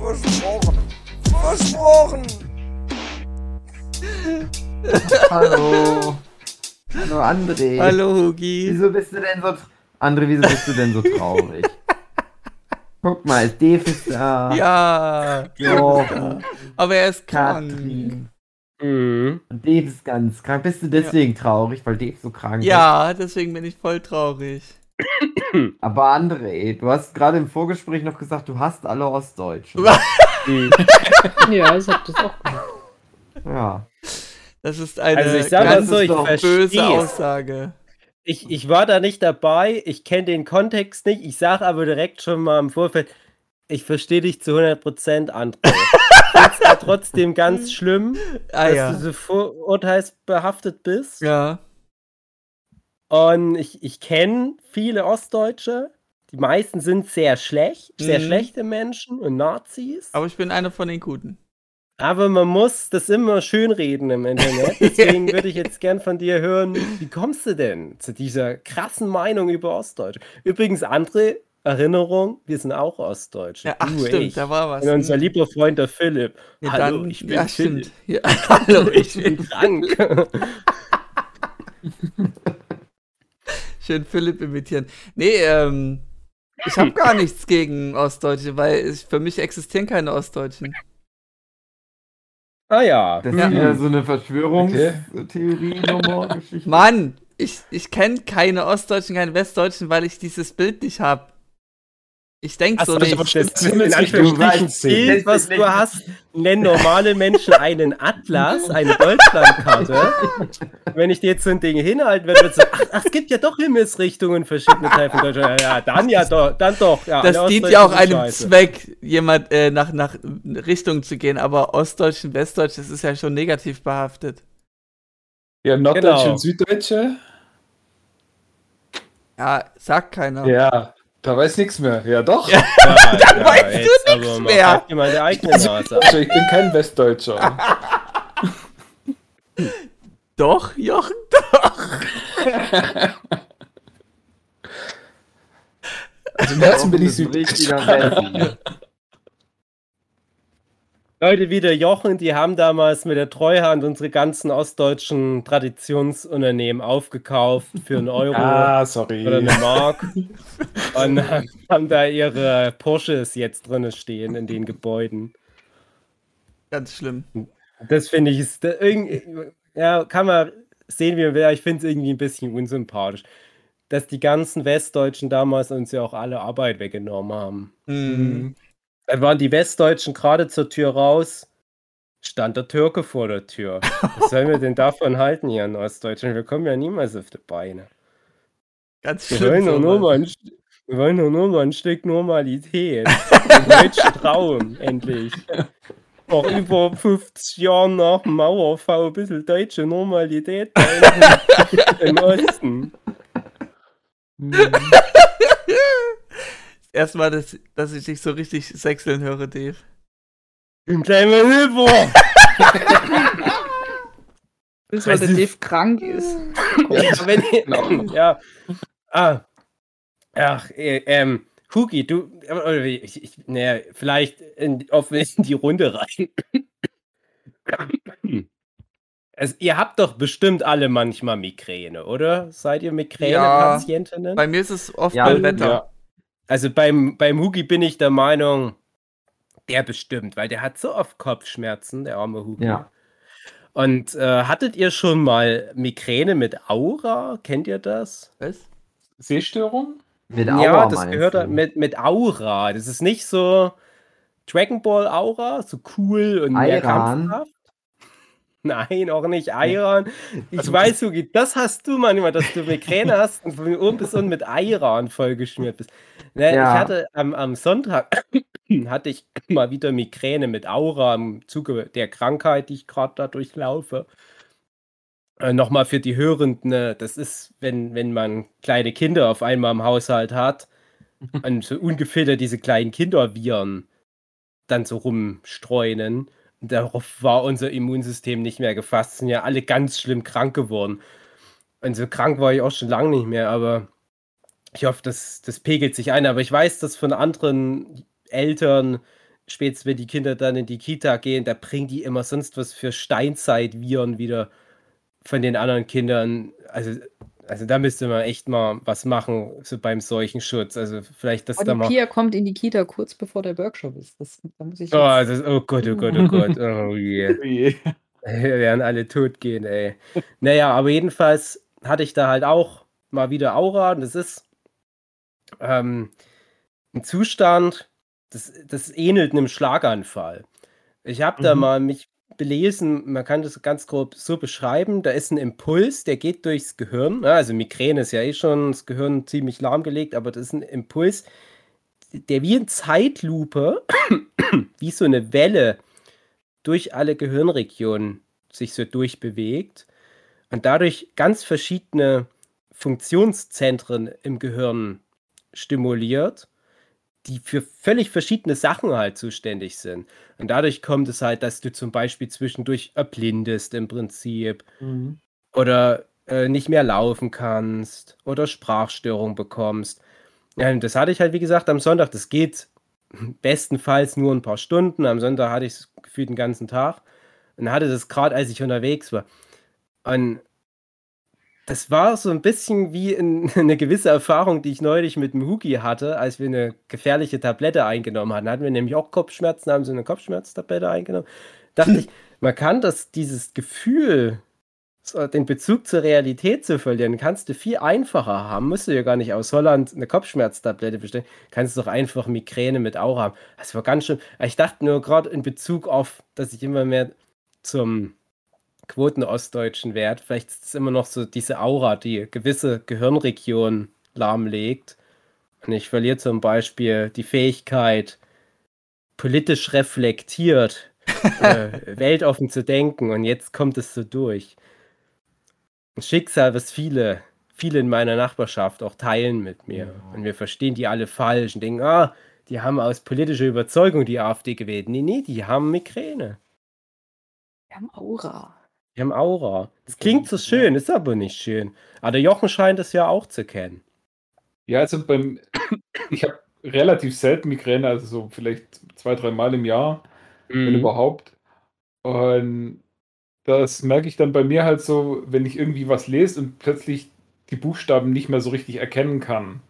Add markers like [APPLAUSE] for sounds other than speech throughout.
Versprochen. Versprochen. Hallo. Hallo André. Hallo Hugi. Wieso bist du denn so André, wieso bist du denn so traurig? Guck mal, Dave ist da. Ja. Jochen, Aber er ist krank. Katrin. Mhm. Und Dave ist ganz krank. Bist du deswegen traurig, weil Dave so krank ist? Ja, deswegen bin ich voll traurig. [COUGHS] Aber André, du hast gerade im Vorgespräch noch gesagt, du hast alle Ostdeutschen. [LAUGHS] Ja, ich hab das auch. Ja. Das ist eine Also ich sag mal ganz so, ich böse. Aussage. Ich, ich war da nicht dabei, ich kenne den Kontext nicht, ich sage aber direkt schon mal im Vorfeld, ich verstehe dich zu 100% André. Find's aber trotzdem ganz [LAUGHS] schlimm, Ah dass ja. du so vorurteilsbehaftet bist. Ja. Und ich, ich kenne viele Ostdeutsche. Die meisten sind sehr schlecht, sehr Mhm. schlechte Menschen und Nazis. Aber ich bin einer von den Guten. Aber man muss das immer schönreden im Internet. [LAUGHS] Deswegen würde ich jetzt gern von dir hören, wie kommst du denn zu dieser krassen Meinung über Ostdeutsche? Übrigens, andere Erinnerung, wir sind auch Ostdeutsche. Ja, ach, du, stimmt, ich. da war was. Und unser lieber Freund der Philipp. Ja, Hallo, dann, ich bin ja, Philipp. Ja, [LAUGHS] hallo, ich bin krank. [LAUGHS] schön Philipp imitieren. Nee, ähm, ich habe gar nichts gegen Ostdeutsche, weil es, für mich existieren keine Ostdeutschen. ah ja. Das Ja. ist wieder so eine Verschwörungstheorie-Nummer. Geschichte. Mann, ich, ich kenne keine Ostdeutschen, keine Westdeutschen, weil ich dieses Bild nicht habe. Ich denke so nicht. Anführungsstrichen du weißt, Bild, was du hast, nennen normale Menschen einen Atlas, eine Deutschlandkarte. Wenn ich dir jetzt so ein Ding hinhalten würde, würde ich sagen, ach, ach, es gibt ja doch Himmelsrichtungen, verschiedene Teile von Deutschland. Ja, dann ja doch, dann doch. Ja, das dient ja auch einem scheiße. Zweck, jemand äh, nach, nach Richtung zu gehen, aber Ostdeutsch und Westdeutsch, das ist ja schon negativ behaftet. Ja, Norddeutsche Genau. und Süddeutsche. Ja, sagt keiner. Ja, da weiß nichts mehr. Ja, doch. Ja, [LAUGHS] Dann ja, weißt du mal mehr. eigene Nase. an. Also, ich bin kein Westdeutscher. [LAUGHS] Doch, Jochen, doch. Also im Herzen bin ich Das [LAUGHS] ist ein richtiger Süddeutscher. Wessi. Leute wie der Jochen, die haben damals mit der Treuhand unsere ganzen ostdeutschen Traditionsunternehmen aufgekauft für einen [LAUGHS] Euro. Ah, sorry. oder eine Mark und haben da ihre Porsches jetzt drin stehen in den Gebäuden. Ganz schlimm. Das finde ich ist ja, kann man sehen, wie man will, aber ich finde es irgendwie ein bisschen unsympathisch, dass die ganzen Westdeutschen damals uns ja auch alle Arbeit weggenommen haben. Mhm. Dann waren die Westdeutschen gerade zur Tür raus, stand der Türke vor der Tür. Was sollen wir denn davon halten hier in Ostdeutschland? Wir kommen ja niemals auf die Beine. Ganz Wir schlimm. wollen doch nur mal ein, wir wollen doch nur mal ein Stück Normalität. [LAUGHS] Den deutschen Traum, endlich. Nach über 50 Jahren nach dem Mauerfall ein bisschen deutsche Normalität im [LAUGHS] Osten. [LAUGHS] Erstmal, dass, dass ich dich so richtig sechseln höre, Dave. Ein kleiner Hilfer! Das, weil der Dave krank ist. Ja, wenn Genau. ja. Ah. Ach, äh, ähm, Hugi, du, wie, ich, ich, naja, vielleicht in, auf [LAUGHS] in die Runde rein. Also, ihr habt doch bestimmt alle manchmal Migräne, oder? Seid ihr Migräne-Patientinnen? Bei mir ist es oft Ja, beim Wetter. Ja. Also beim, beim Hugi bin ich der Meinung, der bestimmt, weil der hat so oft Kopfschmerzen, der arme Hugi. Ja. Und äh, hattet ihr schon mal Migräne mit Aura? Kennt ihr das? Was? Sehstörung? Mit ja, Aua das gehört du? da mit, mit Aura. Das ist nicht so Dragon Ball Aura, so cool und mehr Ayran? kampfhaft. [LAUGHS] Nein, auch nicht Ayran. Ich Also- weiß, Hugi, das hast du manchmal, dass du Migräne hast und von oben bis unten mit Ayran vollgeschmiert bist. Ne, Ja. Ich hatte am, am Sonntag [CLEARS THROAT] hatte ich mal wieder Migräne mit Aura im Zuge der Krankheit, die ich gerade da durchlaufe. Äh, Nochmal für die Hörenden, ne, das ist, wenn, wenn man kleine Kinder auf einmal im Haushalt hat [LAUGHS] und so ungefiltert diese kleinen Kinderviren dann so rumstreunen. Darauf war unser Immunsystem nicht mehr gefasst. Sind ja alle ganz schlimm krank geworden. Und so krank war ich auch schon lange nicht mehr, aber ich hoffe, das, das pegelt sich ein. Aber ich weiß, dass von anderen Eltern, spätestens wenn die Kinder dann in die Kita gehen, da bringen die immer sonst was für Steinzeit-Viren wieder von den anderen Kindern. Also, also da müsste man echt mal was machen, so beim Seuchenschutz. Also vielleicht, dass Aber da die mal. Pia kommt in die Kita kurz bevor der Workshop ist. Das, da muss ich Oh, das, oh Gott, oh Gott, oh [LAUGHS] Gott. Oh je. Ui. Wir werden alle tot gehen, ey. Naja, aber jedenfalls hatte ich da halt auch mal wieder Aura und das ist ähm, ein Zustand, das, das ähnelt einem Schlaganfall. Ich habe da Mhm. mal mich belesen, man kann das ganz grob so beschreiben, da ist ein Impuls, der geht durchs Gehirn, also Migräne ist ja eh schon das Gehirn ziemlich lahmgelegt, aber das ist ein Impuls, der wie in Zeitlupe, [COUGHS] wie so eine Welle durch alle Gehirnregionen sich so durchbewegt und dadurch ganz verschiedene Funktionszentren im Gehirn stimuliert, die für völlig verschiedene Sachen halt zuständig sind. Und dadurch kommt es halt, dass du zum Beispiel zwischendurch erblindest im Prinzip Mhm. oder äh, nicht mehr laufen kannst oder Sprachstörung bekommst. Ja, und das hatte ich halt, wie gesagt, am Sonntag. Das geht bestenfalls nur ein paar Stunden. Am Sonntag hatte ich es gefühlt den ganzen Tag und hatte das gerade, als ich unterwegs war. Und das war so ein bisschen wie in, [LAUGHS] eine gewisse Erfahrung, die ich neulich mit dem Hugi hatte, als wir eine gefährliche Tablette eingenommen hatten. Da hatten wir nämlich auch Kopfschmerzen, haben so eine Kopfschmerztablette eingenommen. Dachte ich, [LAUGHS] man kann das, dieses Gefühl, den Bezug zur Realität zu verlieren, kannst du viel einfacher haben. Musst du ja gar nicht aus Holland eine Kopfschmerztablette bestellen. Kannst du doch einfach Migräne mit Aura haben. Das war ganz schön. Ich dachte nur gerade in Bezug auf, dass ich immer mehr zum Quoten-Ostdeutschen werde. Vielleicht ist es immer noch so diese Aura, die gewisse Gehirnregionen lahmlegt. Und ich verliere zum Beispiel die Fähigkeit, politisch reflektiert, [LAUGHS] äh, weltoffen zu denken. Und jetzt kommt es so durch. Ein Schicksal, was viele, viele in meiner Nachbarschaft auch teilen mit mir. Und wir verstehen die alle falsch und denken, ah, die haben aus politischer Überzeugung die AfD gewählt. Nee, nee, die haben Migräne. Wir haben Aura. Die haben Aura. Das klingt so schön, ist aber nicht schön. Aber der Jochen scheint es ja auch zu kennen. Ja, also beim, ich habe relativ selten Migräne, also so vielleicht zwei, drei Mal im Jahr, wenn Mhm. überhaupt. Und das merke ich dann bei mir halt so, wenn ich irgendwie was lese und plötzlich die Buchstaben nicht mehr so richtig erkennen kann.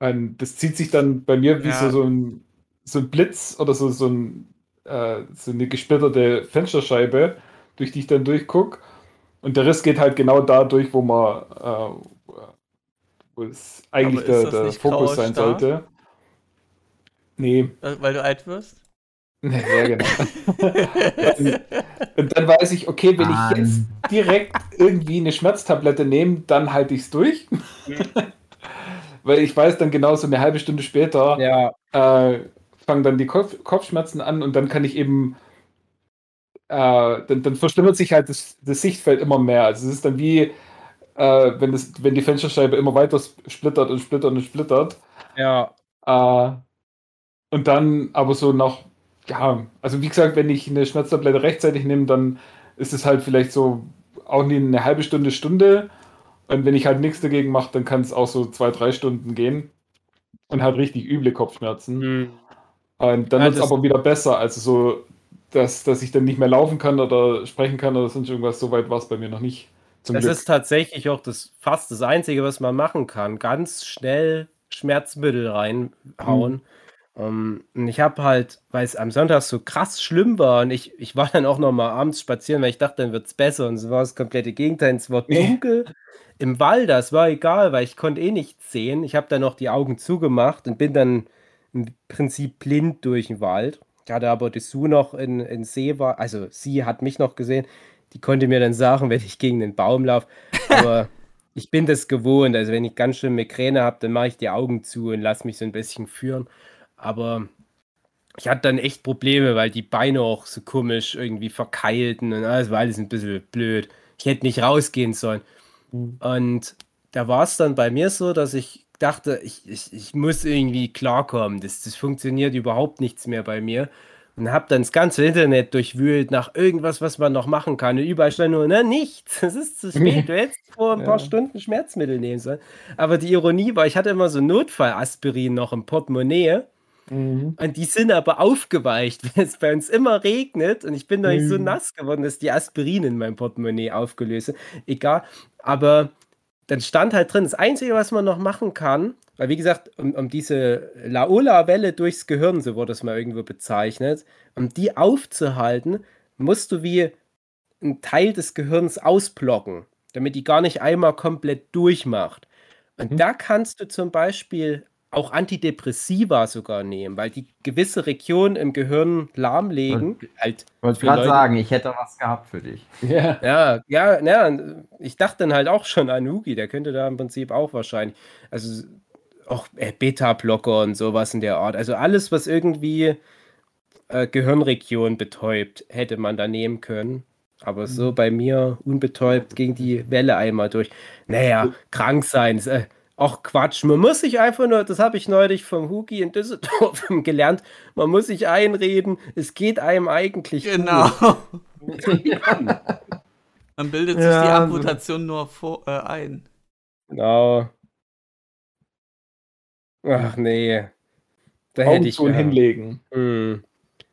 Und das zieht sich dann bei mir wie Ja. so, so, ein, so ein Blitz oder so, so, ein, äh, so eine gesplitterte Fensterscheibe, durch die ich dann durchgucke. Und der Riss geht halt genau da durch, wo man, äh, wo es eigentlich der, der Fokus sein Star? sollte. Nee, Äh, Weil du alt wirst? [LAUGHS] ja, genau. und, und dann weiß ich, okay, wenn ich jetzt direkt irgendwie eine Schmerztablette nehme, dann halte ich es durch. [LAUGHS] Weil ich weiß dann genau so eine halbe Stunde später Ja, äh, fangen dann die Kopf Kopfschmerzen an und dann kann ich eben, äh, dann, dann verschlimmert sich halt das, das Sichtfeld immer mehr. Also es ist dann wie, äh, wenn, das, wenn die Fensterscheibe immer weiter splittert und splittert und splittert. ja. Äh, und dann aber so nach, ja, also wie gesagt, wenn ich eine Schmerztablette rechtzeitig nehme, dann ist es halt vielleicht so auch nie eine halbe Stunde, Stunde. Und wenn ich halt nichts dagegen mache, dann kann es auch so zwei, drei Stunden gehen. Und halt richtig üble Kopfschmerzen. Mhm. Und dann Ja, wird es aber wieder besser. Also so, dass, dass ich dann nicht mehr laufen kann oder sprechen kann oder sonst irgendwas. So weit war es bei mir noch nicht. Zum Das Glück. ist tatsächlich auch das fast das Einzige, was man machen kann. Ganz schnell Schmerzmittel reinhauen. Ähm, und ich habe halt, weil es am Sonntag so krass schlimm war und ich, ich war dann auch noch mal abends spazieren, weil ich dachte, dann wird es besser. Und es war das komplette Gegenteil. Es war Nee. dunkel im Wald, das war egal, weil ich konnte eh nichts sehen. Ich habe dann noch die Augen zugemacht und bin dann im Prinzip blind durch den Wald. Hatte aber die Sue noch in, in See war, also sie hat mich noch gesehen. Die konnte mir dann sagen, [LAUGHS] wenn ich gegen den Baum laufe. Aber [LAUGHS] ich bin das gewohnt. Also wenn ich ganz schön Migräne habe, dann mache ich die Augen zu und lasse mich so ein bisschen führen. Aber ich hatte dann echt Probleme, weil die Beine auch so komisch irgendwie verkeilten und alles war alles ein bisschen blöd. Ich hätte nicht rausgehen sollen. Mhm. Und da war es dann bei mir so, dass ich dachte, ich, ich, ich muss irgendwie klarkommen. Das, das funktioniert überhaupt nichts mehr bei mir. Und habe dann das ganze Internet durchwühlt nach irgendwas, was man noch machen kann. Und überall stand nur, ne, nichts. [LAUGHS] Es ist zu spät. Du [LAUGHS] hättest vor ein paar Ja. Stunden Schmerzmittel nehmen sollen. Aber die Ironie war, ich hatte immer so Notfallaspirin noch im Portemonnaie. Mhm. Und die sind aber aufgeweicht, [LAUGHS] wenn es bei uns immer regnet. Und ich bin noch nicht so Mhm. nass geworden, dass die Aspirin in meinem Portemonnaie aufgelöst sind. Egal. Aber dann stand halt drin, das Einzige, was man noch machen kann, weil wie gesagt, um, um diese Laola-Welle durchs Gehirn, so wurde es mal irgendwo bezeichnet, um die aufzuhalten, musst du wie einen Teil des Gehirns ausblocken, damit die gar nicht einmal komplett durchmacht. Und Mhm. da kannst du zum Beispiel auch Antidepressiva sogar nehmen, weil die gewisse Regionen im Gehirn lahmlegen. Und- Halt Ich wollte gerade sagen, ich hätte was gehabt für dich. Ja. ja, ja, ja, ich dachte dann halt auch schon an Hugi, der könnte da im Prinzip auch wahrscheinlich, also auch äh, Beta-Blocker und sowas in der Art. Also alles, was irgendwie äh, Gehirnregion betäubt, hätte man da nehmen können. Aber so bei mir unbetäubt ging die Welle einmal durch. Naja, krank sein, ist, äh, auch Quatsch. Man muss sich einfach nur, das habe ich neulich vom Hugi in Düsseldorf [LAUGHS] gelernt, man muss sich einreden, es geht einem eigentlich Genau. gut. [LAUGHS] Man bildet sich Ja, die so- Amputation nur vor, äh, ein. Genau. Ach nee. Da hätte Augen ich zu und ja. hinlegen. Hm.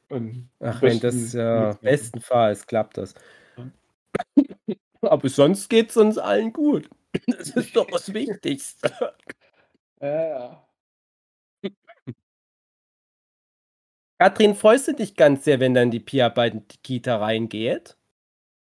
Und Ach, wenn das ja machen. bestenfalls klappt das. [LAUGHS] Aber sonst geht es uns allen gut. [LAUGHS] Das ist doch das Wichtigste. Ja. Katrin, freust du dich ganz sehr, wenn dann die Pia bei die Kita reingeht?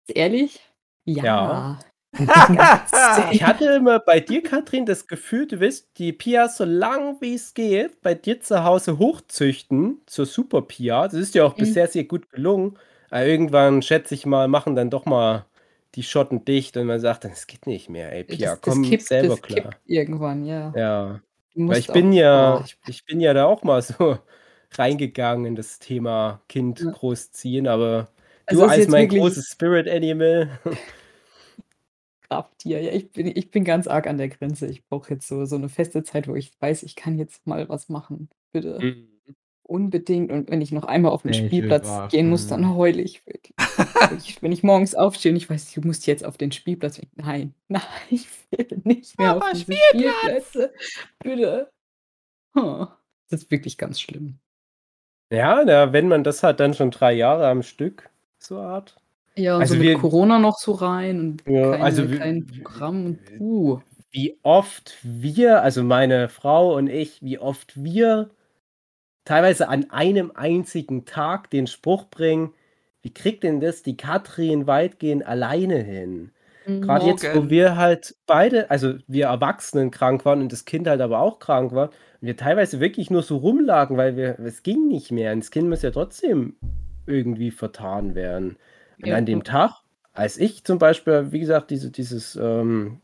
Ehrlich? Ja. Ja. Ah. [LAUGHS] Ich hatte immer bei dir, Katrin, das Gefühl, du willst die Pia so lang wie es geht bei dir zu Hause hochzüchten zur Super Pia. Das ist ja auch Mhm. bisher sehr gut gelungen. Aber irgendwann, schätze ich mal, machen dann doch mal die Schotten dicht und man sagt dann, es geht nicht mehr, ey, Pia, das, das komm kippt, selber das klar. irgendwann, ja. Ja, weil ich bin ja, ich, ich bin ja da auch mal [LAUGHS] so reingegangen in das Thema Kind Ja. großziehen, aber Also du als mein großes Spirit Animal. [LAUGHS] Krafttier. Ja, ich bin, ich bin ganz arg an der Grenze. Ich brauche jetzt so, so eine feste Zeit, wo ich weiß, ich kann jetzt mal was machen. Bitte. Mhm. Unbedingt. Und wenn ich noch einmal auf den ich Spielplatz gehen muss, dann heule ich wirklich. wenn, ich, wenn ich morgens aufstehe und ich weiß, ich muss jetzt auf den Spielplatz. Nein, [LAUGHS] nein, ich will nicht mehr Papa, auf diese Spielplätze. Bitte. Huh. Das ist wirklich ganz schlimm. Ja, na, wenn man das hat, dann schon drei Jahre am Stück, so Art. Ja, und Also so mit wir- Corona noch so rein und Ja, also wir- kein Programm und puh. Wie oft wir, also meine Frau und ich, wie oft wir teilweise an einem einzigen Tag den Spruch bringen, wie kriegt denn das die Katrin weitgehend alleine hin? Gerade jetzt, wo wir halt beide, also wir Erwachsenen krank waren und das Kind halt aber auch krank war, und wir teilweise wirklich nur so rumlagen, weil wir, es ging nicht mehr. Und das Kind muss ja trotzdem irgendwie vertan werden. Und Ja, an dem. Tag, als ich zum Beispiel, wie gesagt, diese, dieses ähm,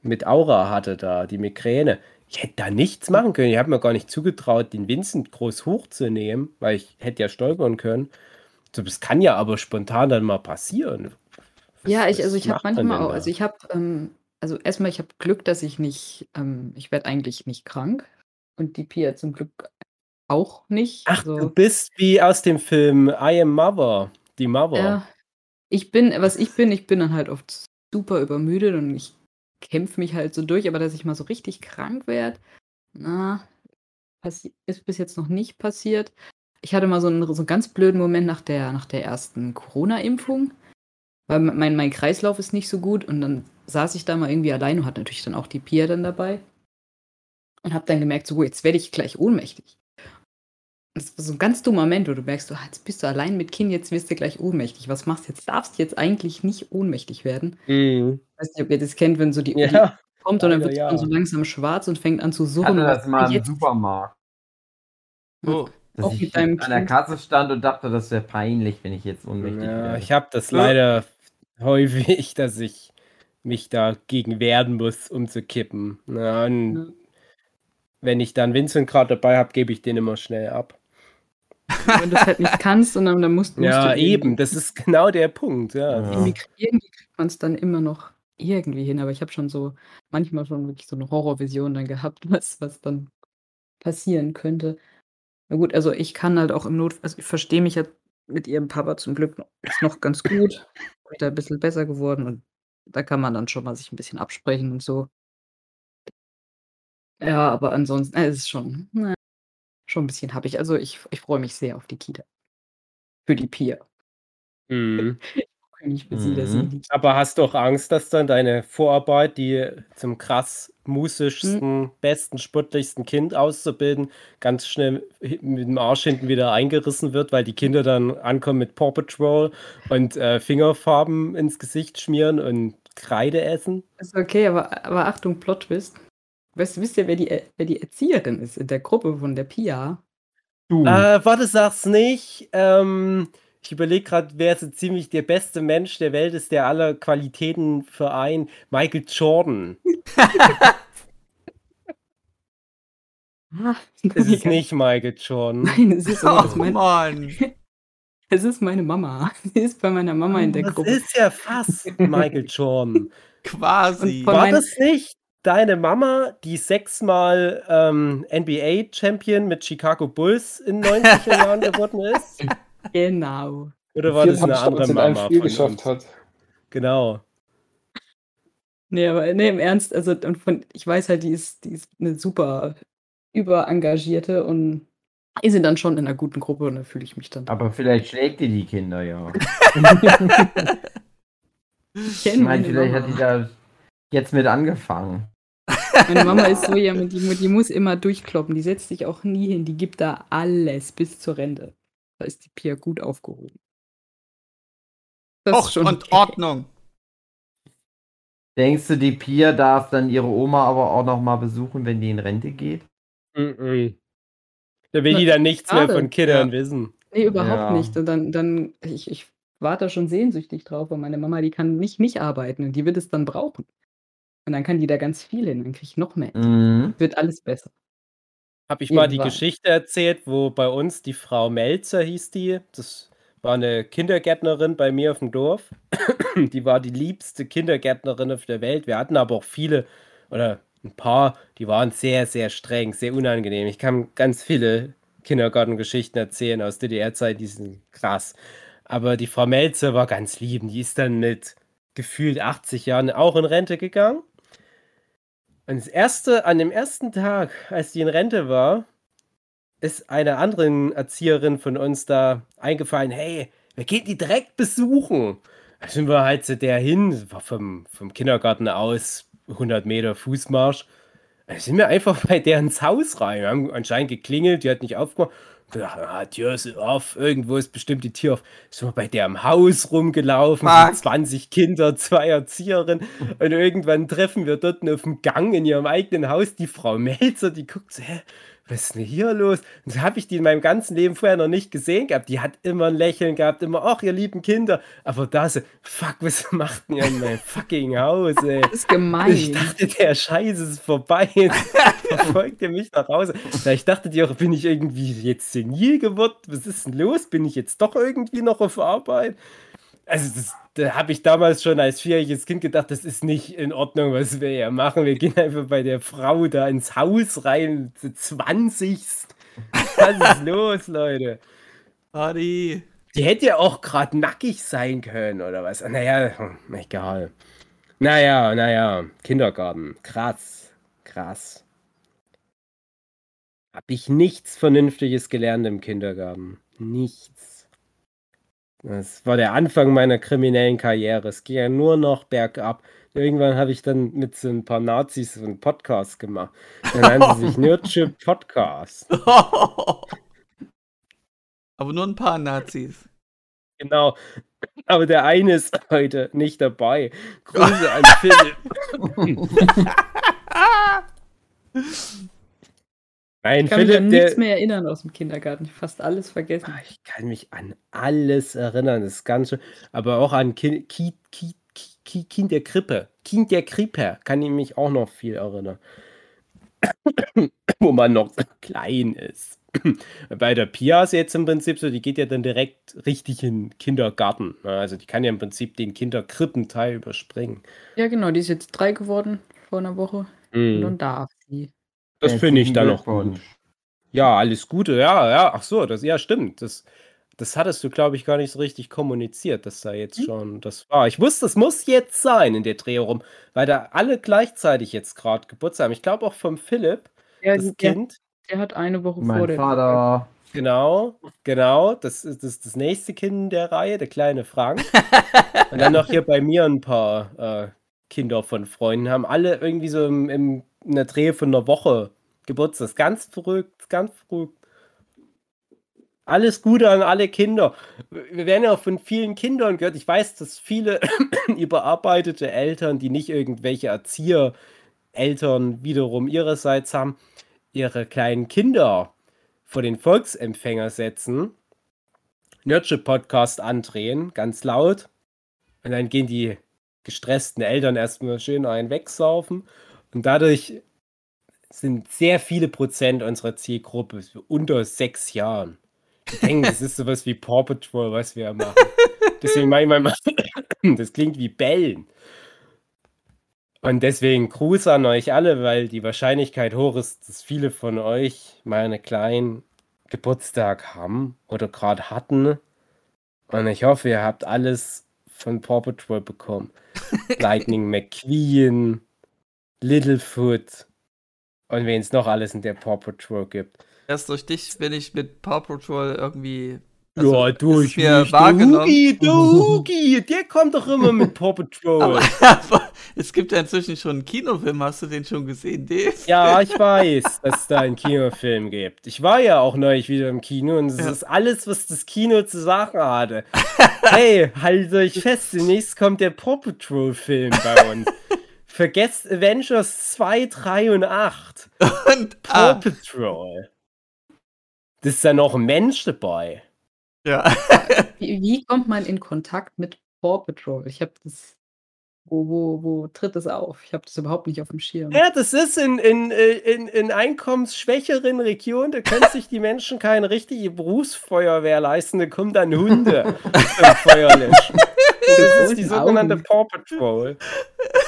mit Aura hatte da, die Migräne, ich hätte da nichts machen können. Ich habe mir gar nicht zugetraut, den Vincent groß hochzunehmen, weil ich hätte ja stolpern können. So, das kann ja aber spontan dann mal passieren. Was- Ja, ich, also ich habe man manchmal auch, also ich habe, ähm, also erstmal, ich habe Glück, dass ich nicht, ähm, ich werde eigentlich nicht krank und die Pia zum Glück auch nicht. Ach, du also, bist wie aus dem Film I Am Mother, die Mother. ja, ich bin, was ich bin, ich bin dann halt oft super übermüdet und ich kämpfe mich halt so durch, aber dass ich mal so richtig krank werde, na, ist bis jetzt noch nicht passiert. Ich hatte mal so einen, so einen ganz blöden Moment nach der, nach der ersten Corona-Impfung, weil mein, mein Kreislauf ist nicht so gut und dann saß ich da mal irgendwie allein und hatte natürlich dann auch die Pia dann dabei und habe dann gemerkt, so, oh, jetzt werde ich gleich ohnmächtig. Das war so ein ganz dummer Moment, wo du merkst, oh, jetzt bist du allein mit Kind, jetzt wirst du gleich ohnmächtig. Was machst du jetzt? Darfst jetzt eigentlich nicht ohnmächtig werden. Mhm. Ich weiß nicht, ob ihr das kennt, wenn so die, Ja, kommt und dann wird ja. dann so langsam schwarz und fängt an zu Ich surren. hatte das mal im jetzt? Supermarkt, Oh. dass ich an der? Kasse stand und dachte, das wäre peinlich, wenn ich jetzt ohnmächtig ja werde. ich habe das Ja. leider häufig, dass ich mich dagegen wehren muss, um zu kippen. Ja, und Ja. wenn ich dann Vincent gerade dabei habe, gebe ich den immer schnell ab. Wenn du es halt nicht kannst, und dann, musst, musst Ja, du eben, das ist genau der Punkt, ja. Ja. Irgendwie, irgendwie kriegt man es dann immer noch irgendwie hin, aber ich habe schon so manchmal schon wirklich so eine Horrorvision dann gehabt, [LAUGHS] was, was dann passieren könnte. Na gut, also ich kann halt auch im Not, also ich verstehe mich ja mit ihrem Papa zum Glück noch, ist noch ganz gut, ist da ein bisschen besser geworden und da kann man dann schon mal sich ein bisschen absprechen und so. Ja, aber ansonsten, äh, es ist schon, na, schon ein bisschen happig. Also ich, ich freue mich sehr auf die Kita. Für die Pia. Mhm. [LAUGHS] Nicht für sie, dass sie Mhm. die Aber hast doch Angst, dass dann deine Vorarbeit, die zum krass musischsten, besten, sportlichsten Kind auszubilden, ganz schnell mit dem Arsch hinten wieder eingerissen wird, weil die Kinder dann ankommen mit Paw Patrol und äh, Fingerfarben ins Gesicht schmieren und Kreide essen? Ist okay, aber, aber Achtung, Plot-Twist. Weißt, wisst ihr, wer die, Er- wer die Erzieherin ist in der Gruppe von der Pia? Du. Äh, warte, sag's nicht. Ähm, ich überlege gerade, wer so ziemlich der beste Mensch der Welt ist, der alle Qualitäten vereint. Michael Jordan. Ah, Es ist nicht Michael Jordan. Nein, es ist, das Oh mein, Mann. [LAUGHS] es ist meine Mama. Sie ist bei meiner Mama in der das Gruppe. ist ja fast Michael Jordan. Quasi. War mein- das nicht deine Mama, die sechsmal ähm, NBA-Champion mit Chicago Bulls in den 90er [LAUGHS] Jahren geworden ist? Genau. Oder war das eine andere Touchdowns in einem Mama Spiel von geschafft uns? hat. Genau. Nee, aber nee, im Ernst, also und von, ich weiß halt, die ist, die ist eine super überengagierte und die sind dann schon in einer guten Gruppe und da fühle ich mich dann. Aber vielleicht schlägt die die Kinder ja. [LAUGHS] Ich Ich meine, vielleicht hat die Mama. da jetzt mit angefangen. Meine Mama ist so jemand, die, die muss immer durchkloppen. Die setzt sich auch nie hin. Die gibt da alles bis zur Rente. Da ist die Pia gut aufgehoben. Das Och, und okay. Ordnung. Denkst du, die Pia darf dann ihre Oma aber auch noch mal besuchen, wenn die in Rente geht? Mhm. Da will Na, die dann nichts mehr schade. von Kindern Ja. wissen. Nee, überhaupt Ja. nicht. Und dann, dann ich, ich warte da schon sehnsüchtig drauf, weil meine Mama, die kann nicht nicht arbeiten und die wird es dann brauchen. Und dann kann die da ganz viel hin, dann kriege ich noch mehr. Mhm. Wird alles besser. Habe ich mal die Irgendwann. Geschichte erzählt, wo bei uns die Frau Melzer hieß die. Das war eine Kindergärtnerin bei mir auf dem Dorf. [CLEARS THROAT] Die war die liebste Kindergärtnerin auf der Welt. Wir hatten aber auch viele oder ein paar, die waren sehr, sehr streng, sehr unangenehm. Ich kann ganz viele Kindergartengeschichten erzählen aus DDR-Zeit, die sind krass. Aber die Frau Melzer war ganz lieb. Die ist dann mit gefühlt 80 Jahren auch in Rente gegangen. Das erste, an dem ersten Tag, als die in Rente war, ist einer anderen Erzieherin von uns da eingefallen, hey, wir gehen die direkt besuchen. Da sind wir halt zu der hin, war vom, vom Kindergarten aus 100 Meter Fußmarsch. Da sind wir einfach bei der ins Haus rein. Wir haben anscheinend geklingelt, die hat nicht aufgemacht. Gedacht, ah, Tür ist auf, irgendwo ist bestimmt die Tür auf. Sind wir bei der im Haus rumgelaufen, Fuck. so 20 Kinder, zwei Erzieherinnen. Und irgendwann treffen wir dort auf dem Gang in ihrem eigenen Haus die Frau Melzer, die guckt so, hä, was ist denn hier los? Und so habe ich die in meinem ganzen Leben vorher noch nicht gesehen gehabt. Die hat immer ein Lächeln gehabt, immer, ach, ihr lieben Kinder. Aber da so, fuck, was [LAUGHS] macht denn ihr in meinem fucking Haus, ey? Das ist gemein. Ich dachte, der Scheiß ist vorbei. Jetzt [LAUGHS] verfolgt ihr mich nach Hause. Na, ich dachte dir, bin ich irgendwie jetzt senil geworden? Was ist denn los? Bin ich jetzt doch irgendwie noch auf Arbeit? Also, das, da habe ich damals schon als vierjähriges Kind gedacht, das ist nicht in Ordnung, was wir hier machen. Wir gehen einfach bei der Frau da ins Haus rein, zu 20. Was ist los, Leute? Adi. Die hätte ja auch gerade nackig sein können, oder was? Naja, hm, egal. Naja, naja, Kindergarten. Krass, krass. Hab ich nichts Vernünftiges gelernt im Kindergarten. Nichts. Das war der Anfang meiner kriminellen Karriere. Es ging ja nur noch bergab. Irgendwann habe ich dann mit so ein paar Nazis so einen Podcast gemacht. Der nannte sich [LAUGHS] Nerdship Podcast. [LAUGHS] Aber nur ein paar Nazis. Genau. Aber der eine ist heute nicht dabei. Grüße an Philipp. [LAUGHS] Nein, Ich kann mich an Philipp, nichts der. mehr erinnern aus dem Kindergarten. Ich fast alles vergessen. Ah, Ich kann mich an alles erinnern, das Ganze. Aber auch an Kind, kind, kind, kind, kind der Krippe. Kind der Krippe kann ich mich auch noch viel erinnern. [COUGHS] Wo man noch [COUGHS] klein ist. [COUGHS] Bei der Pia ist jetzt im Prinzip so, die geht ja dann direkt richtig in den Kindergarten. ne? Also die kann ja im Prinzip den Kinderkrippenteil überspringen. Ja, genau, die ist jetzt drei geworden vor einer Woche. Und Mhm. dann darf sie. Das finde ich dann noch gut. Ja, alles Gute, ja, ja, ach so, das, ja, stimmt. Das, das hattest du, glaube ich, gar nicht so richtig kommuniziert, dass da jetzt Hm? schon das war. Ich wusste, das muss jetzt sein in der Dreh rum, weil da alle gleichzeitig jetzt gerade Geburtstag haben. Ich glaube auch vom Philipp, Ja, das der, Kind. der hat eine Woche vor Mein der. Vater. Genau, genau. Das ist das, das nächste Kind der Reihe, der kleine Frank. [LAUGHS] Und dann noch hier bei mir ein paar äh, Kinder von Freunden haben alle irgendwie so im, im, in der Dreh von einer Woche Geburtstag. Ganz verrückt, ganz verrückt. Alles Gute an alle Kinder. Wir werden ja auch von vielen Kindern gehört. Ich weiß, dass viele [COUGHS] überarbeitete Eltern, die nicht irgendwelche Erziehereltern wiederum ihrerseits haben, ihre kleinen Kinder vor den Volksempfänger setzen, Nurture-Podcast andrehen, ganz laut. Und dann gehen die gestressten Eltern erstmal schön einen wegsaufen. Und dadurch sind sehr viele Prozent unserer Zielgruppe unter sechs Jahren. Die denken, das ist sowas wie Paw Patrol, was wir machen. [LAUGHS] Deswegen manchmal, mal- [COUGHS] das klingt wie Bellen. Und deswegen Gruß an euch alle, weil die Wahrscheinlichkeit hoch ist, dass viele von euch mal einen kleinen Geburtstag haben oder gerade hatten. Und ich hoffe, ihr habt alles von Paw Patrol bekommen. [LAUGHS] Lightning McQueen, Littlefoot und wen es noch alles in der Paw Patrol gibt. Erst durch dich bin ich mit Paw Patrol irgendwie. Ja, also, es durch ist mir mich. Der wahrgenommen. Hugi, der [LAUGHS] Hugi, der kommt doch immer mit Paw Patrol. Aber, [LAUGHS] aber es gibt ja inzwischen schon einen Kinofilm. Hast du den schon gesehen, Dave? Ja, ich [LAUGHS] weiß, dass es da einen Kinofilm gibt. Ich war ja auch neulich wieder im Kino und es Ja. ist alles, was das Kino zu sagen hatte. hey, haltet euch fest, demnächst kommt der Paw Patrol-Film bei uns. Vergesst Avengers 2, 3 und 8. Und, Paw ah, Patrol. Das ist da noch ein Mensch dabei. Ja. [LAUGHS] Wie, wie kommt man in Kontakt mit Paw Patrol? Ich habe das. Wo, wo, wo tritt das auf? Ich habe das überhaupt nicht auf dem Schirm. Ja, das ist in, in, äh, in, in einkommensschwächeren Regionen, da können sich die Menschen keine richtige Berufsfeuerwehr leisten, da kommen dann Hunde zum [LAUGHS] Feuer löschen. [LAUGHS] Das ist die sogenannte Augen. Paw Patrol.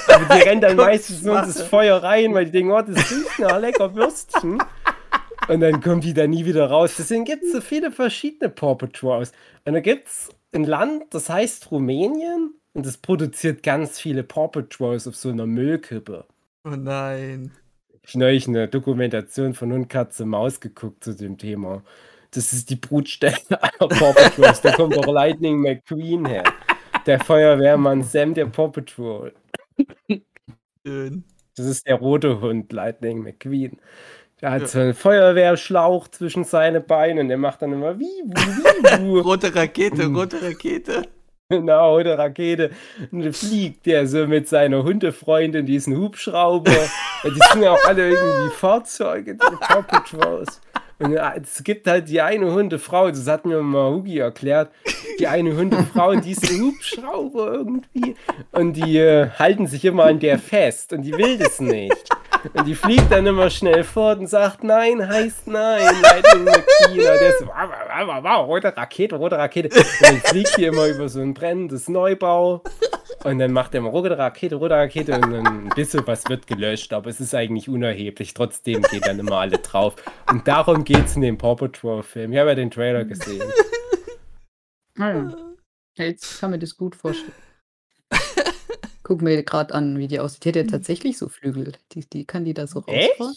Aber die rennen dann meistens nur ins. Feuer rein, weil die denken, oh, das riecht nach lecker Würstchen. Und dann kommen die da nie wieder raus. Deswegen gibt es so viele verschiedene Paw Patrols. Und da gibt es ein Land, das heißt Rumänien. Und das produziert ganz viele Paw Patrols auf so einer Müllkippe. Oh nein. Ich habe neulich eine Dokumentation von Hund, Katze, Maus geguckt zu dem Thema. Das ist die Brutstelle [LAUGHS] aller Paw Patrols. Da kommt auch Lightning McQueen her. Der Feuerwehrmann Sam der Paw Patrol. Schön. Das ist der rote Hund, Lightning McQueen. Der hat Ja. so einen Feuerwehrschlauch zwischen seine Beine und der macht dann immer wie, wie, wie, [LAUGHS] Rote Rakete, rote Rakete. Genau, oder Rakete. Und dann fliegt der so mit seiner Hundefreundin diesen Hubschrauber. [LAUGHS] Und die sind ja auch alle irgendwie Fahrzeuge, die Paw Patrols. Und ja, es gibt halt die eine Hundefrau, das hat mir mal Hugi erklärt, die eine Hundefrau und diesen Hubschrauber irgendwie. Und die äh, halten sich immer an der fest und die will das nicht. Und die fliegt dann immer schnell fort und sagt, nein, heißt nein, Lightning der ist so, wow, wow, wow, rote Rakete, rote Rakete. Und dann fliegt die immer über so ein brennendes Neubau. Und dann macht er immer rote Rakete, rote Rakete und dann ein bisschen was wird gelöscht, aber es ist eigentlich unerheblich. Trotzdem geht dann immer alle drauf. Und darum geht es in dem Paw Patrol Film. Ich habe ja den Trailer gesehen. [LAUGHS] Ah, ja. Jetzt kann mir das gut vorstellen. Guck mir gerade an, wie die aussieht. Die hat ja tatsächlich so Flügel. Die, die kann die da so Echt? rausfahren.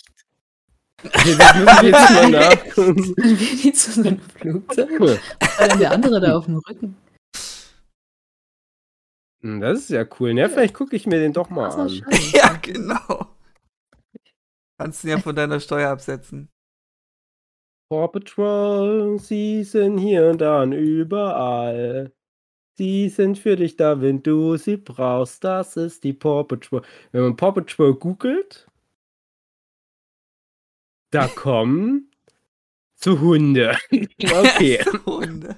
Okay, das müssen wir jetzt mal [LAUGHS] nachgucken. Die zu so einem Flugzeug. Und dann der andere da auf dem Rücken. Hm, Das ist ja cool, ne? Vielleicht gucke ich mir den doch mal an. Ja, genau. Kannst ihn ja von deiner Steuer absetzen. Paw Patrol, sie sind hier und da und überall. Sie sind für dich da, wenn du sie brauchst. Das ist die Paw Patrol. Wenn man Paw Patrol googelt, da [LAUGHS] kommen zu Hunde. [LAUGHS] Okay. Hunde.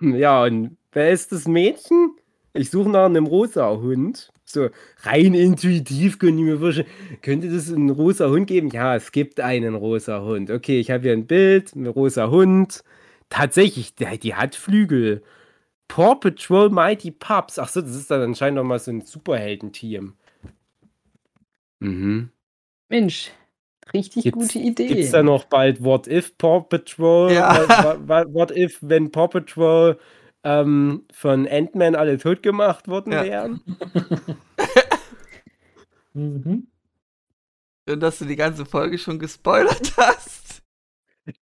Ja, und wer ist das Mädchen? Ich suche nach einem rosa Hund. So rein intuitiv könnte ich mir vorstellen, könnte das einen rosa Hund geben? Ja, es gibt einen rosa Hund. Okay, ich habe hier ein Bild, ein rosa Hund. Tatsächlich, die, die hat Flügel. Paw Patrol Mighty Pups. Ach so, das ist dann anscheinend noch mal so ein Superheldenteam. Mhm. Mensch, richtig Jetzt gute Idee. Gibt es da noch bald What If Paw Patrol? Ja. Wa- wa- What If, wenn Paw Patrol ähm, von Ant-Man alle tot gemacht worden Ja. wären? [LAUGHS] Mhm. Schön, dass du die ganze Folge schon gespoilert [LAUGHS] hast.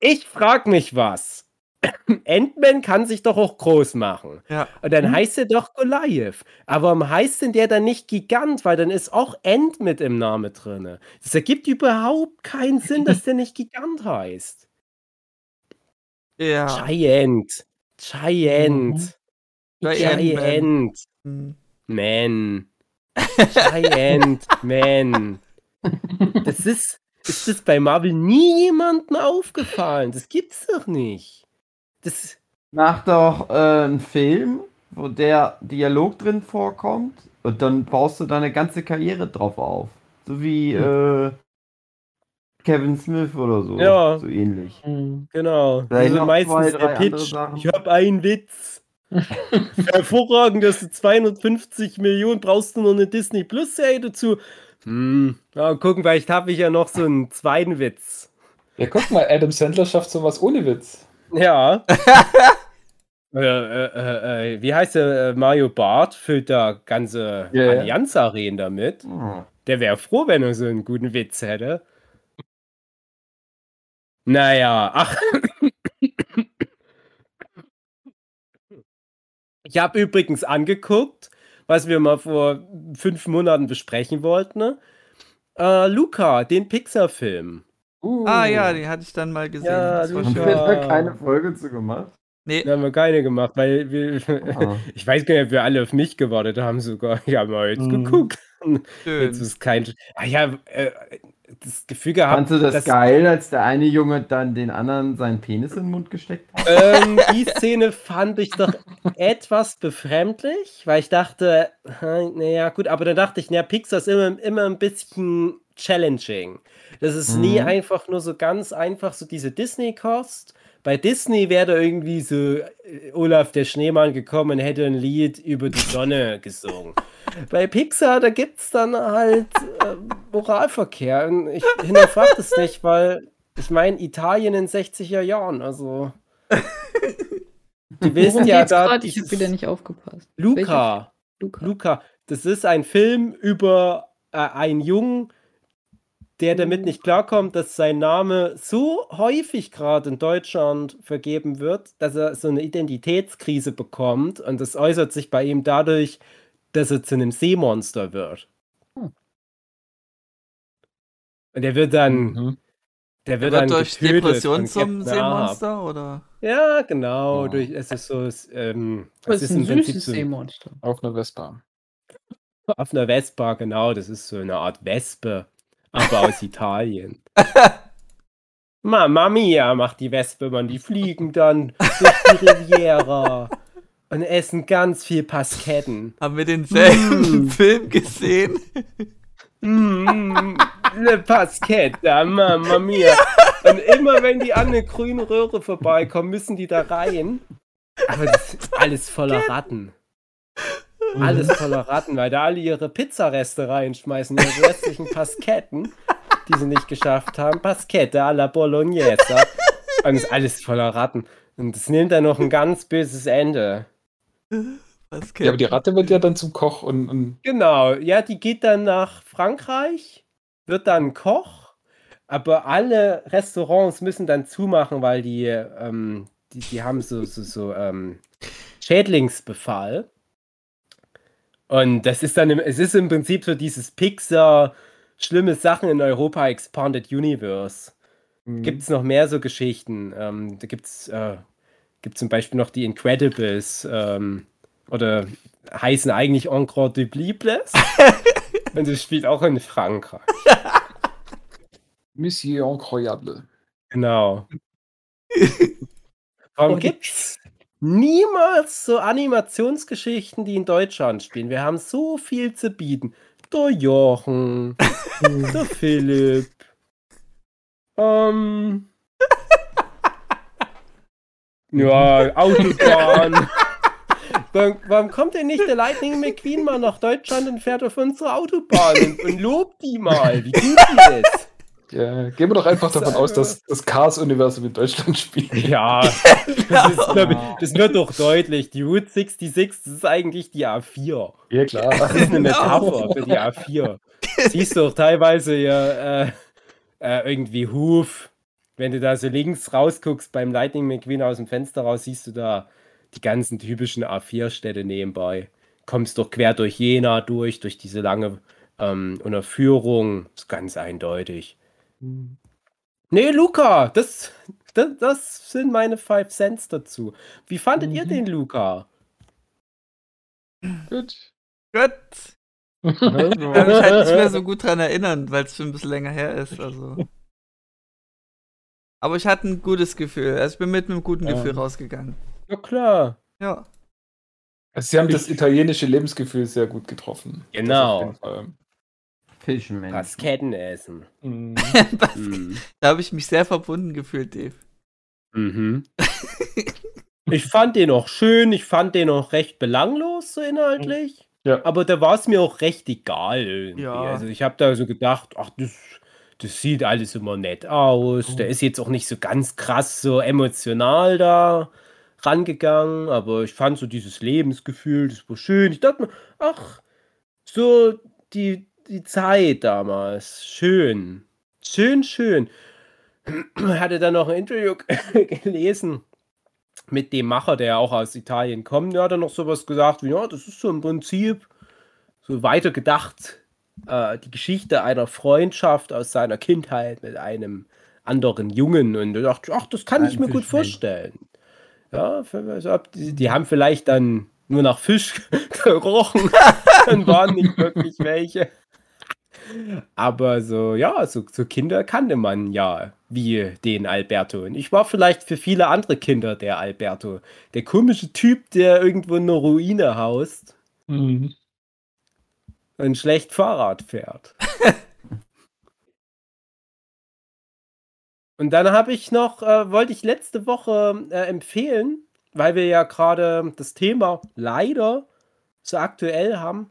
Ich frag mich was. [COUGHS] Ant-Man kann sich doch auch groß machen. Ja. Und dann heißt er doch Goliath. Aber warum heißt denn der dann nicht Gigant? Weil dann ist auch Ant mit im Namen drin. Das ergibt überhaupt keinen Sinn, dass der nicht Gigant heißt. Ja. Giant. Giant. Giant Giant. Hm. Man. Giant [LAUGHS] Man. Das ist, ist das bei Marvel nie jemandem aufgefallen. Das gibt's doch nicht. Das, Mach doch äh, einen Film, wo der Dialog drin vorkommt und dann baust du deine ganze Karriere drauf auf. So wie äh, Kevin Smith oder so. Ja. So ähnlich. genau. Vielleicht Also meistens zwei, der Pitch. Sachen. Ich habe einen Witz. [LAUGHS] Hervorragend, dass du 250 Millionen brauchst du noch eine Disney Plus Serie dazu. Hm, ja, gucken, vielleicht habe ich ja noch so einen zweiten Witz. Ja, guck mal, Adam Sandler schafft sowas ohne Witz. Ja. [LAUGHS] äh, äh, äh, äh, wie heißt der? Äh, Mario Barth füllt da ganze ja. Allianz-Arenen damit. Hm. Der wäre froh, wenn er so einen guten Witz hätte. Naja, ach. Ich habe übrigens angeguckt, was wir mal vor fünf Monaten besprechen wollten. Ne? Äh, Luca, den Pixar-Film. Ah ja, die hatte ich dann mal gesehen. Ja, die Haben wir da keine Folge zu gemacht? Nee, Da haben wir keine gemacht, weil wir, Ah. [LAUGHS] ich weiß gar nicht, ob wir alle auf mich gewartet haben sogar. Ja, mal jetzt Mhm. geguckt. Jetzt schön. ist kein. Ah ja, äh, das Gefühl gehabt. Fandst du das dass- geil, als der eine Junge dann den anderen seinen Penis in den Mund gesteckt hat? ähm, die Szene fand ich doch etwas befremdlich, weil ich dachte, naja, gut, aber dann dachte ich, naja, Pixar ist immer, immer ein bisschen challenging. Das ist nie Mhm. einfach nur so ganz einfach so diese Disney-Kost. Bei Disney wäre da irgendwie so äh, Olaf der Schneemann gekommen und hätte ein Lied über die Sonne gesungen. Bei Pixar, da gibt es dann halt äh, Moralverkehr. Und ich hinterfrage das nicht, weil ich meine, Italien in 60er Jahren, also. Du willst Worum ja da. Ich habe wieder nicht aufgepasst. Luca. Luca. Luca. Das ist ein Film über äh, einen Jungen, der damit nicht klarkommt, dass sein Name so häufig gerade in Deutschland vergeben wird, dass er so eine Identitätskrise bekommt und das äußert sich bei ihm dadurch, dass er zu einem Seemonster wird. Hm. Und er wird dann, Mhm. der Er wird, wird dann durch Depression zum. Seemonster oder? Ja, genau. Ja. Durch, es ist so, es, ähm, Das es ist ist ein im Prinzip süßes so Seemonster. Auf einer Vespa. auf einer Vespa, genau. Das ist so eine Art Wespe, aber aus Italien. [LAUGHS] Mamma mia, macht die Wespe, man. Die fliegen dann durch die Riviera und essen ganz viel Pasketten. Haben wir denselben Mm. Film gesehen? Mm, le Pasketta, Mamma mia. Und immer wenn die an eine grüne Röhre vorbeikommen, müssen die da rein. Aber das ist alles voller Ratten. Alles voller Ratten, weil da alle ihre Pizzareste reinschmeißen, ihre restlichen Pasketten, die sie nicht geschafft haben. Paskette alla Bolognese. Und es ist alles voller Ratten. Und es nimmt dann noch ein ganz böses Ende. Was Ja, aber die Ratte wird ja dann zum Koch und, und Genau, ja, die geht dann nach Frankreich, wird dann Koch, aber alle Restaurants müssen dann zumachen, weil die, ähm, die, die haben so, so, so ähm, Schädlingsbefall. Und das ist dann, im, es ist im Prinzip so dieses Pixar schlimme Sachen in Europa Expanded Universe. Gibt es noch mehr so Geschichten? Ähm, da gibt es äh, gibt zum Beispiel noch die Incredibles ähm, oder heißen eigentlich Encore de Bibles. Und das spielt auch in Frankreich. [LAUGHS] Monsieur Incroyable. Genau. [LAUGHS] Warum gibt's niemals so Animationsgeschichten, die in Deutschland spielen. Wir haben so viel zu bieten. Der Jochen, [LAUGHS] der Philipp, ähm, [LAUGHS] ja, Autobahn. warum, warum kommt denn nicht der Lightning McQueen mal nach Deutschland und fährt auf unsere Autobahn und, und lobt die mal? Wie gut die ist. Ja, gehen wir doch einfach davon aus, dass das Cars-Universum in Deutschland spielt. Ja, [LAUGHS] das, ist, glaub ich, das wird doch deutlich. Die Route 66, das ist eigentlich die A4. Ja, klar. Das ist eine Metapher für die A4. Siehst du auch teilweise ja äh, äh, irgendwie Huf. Wenn du da so links rausguckst beim Lightning McQueen aus dem Fenster raus, siehst du da die ganzen typischen A4-Städte nebenbei. Kommst doch quer durch Jena durch, durch diese lange ähm, Unterführung. Das ist ganz eindeutig. Nee, Luca, das, das, das sind meine Five Cents dazu. Wie fandet ihr den, Luca? Gut. Gut. [LAUGHS] Ich kann mich halt nicht mehr so gut dran erinnern, weil es schon ein bisschen länger her ist. Also. Aber ich hatte ein gutes Gefühl. Also ich bin mit einem guten Gefühl Ähm. rausgegangen. Ja, klar. Ja. Also sie haben das italienische Lebensgefühl sehr gut getroffen. Genau. Das auf jeden Fall. Fischmensch. Pasketten essen. Mhm. [LAUGHS] Mhm. da habe ich mich sehr verbunden gefühlt, Dave. Mhm. [LAUGHS] Ich fand den auch schön, ich fand den auch recht belanglos so inhaltlich. Ja. Aber da war es mir auch recht egal irgendwie. Ja. Also ich habe da so gedacht, ach, das, das sieht alles immer nett aus. Der ist jetzt auch nicht so ganz krass so emotional da rangegangen, aber ich fand so dieses Lebensgefühl, das war schön. Ich dachte mir, ach, so die, die Zeit damals, schön. Schön, schön. Hatte dann noch ein Interview [LAUGHS] gelesen mit dem Macher, der auch aus Italien kommt. Der hat dann noch sowas gesagt wie, ja, das ist so im Prinzip so weitergedacht, äh, die Geschichte einer Freundschaft aus seiner Kindheit mit einem anderen Jungen. Und er dachte, ach, das kann ich mir gut Fischmensch. vorstellen. Ja, für- also, die, die haben vielleicht dann nur nach Fisch [LAUGHS] gerochen, [LAUGHS] dann waren nicht wirklich welche. Aber so, ja, so, so Kinder kannte man ja, wie den Alberto. Und ich war vielleicht für viele andere Kinder der Alberto. Der komische Typ, der irgendwo in einer Ruine haust Mhm. und schlecht Fahrrad fährt. [LAUGHS] Und dann habe ich noch, äh, wollte ich letzte Woche äh, empfehlen, weil wir ja gerade das Thema leider so aktuell haben.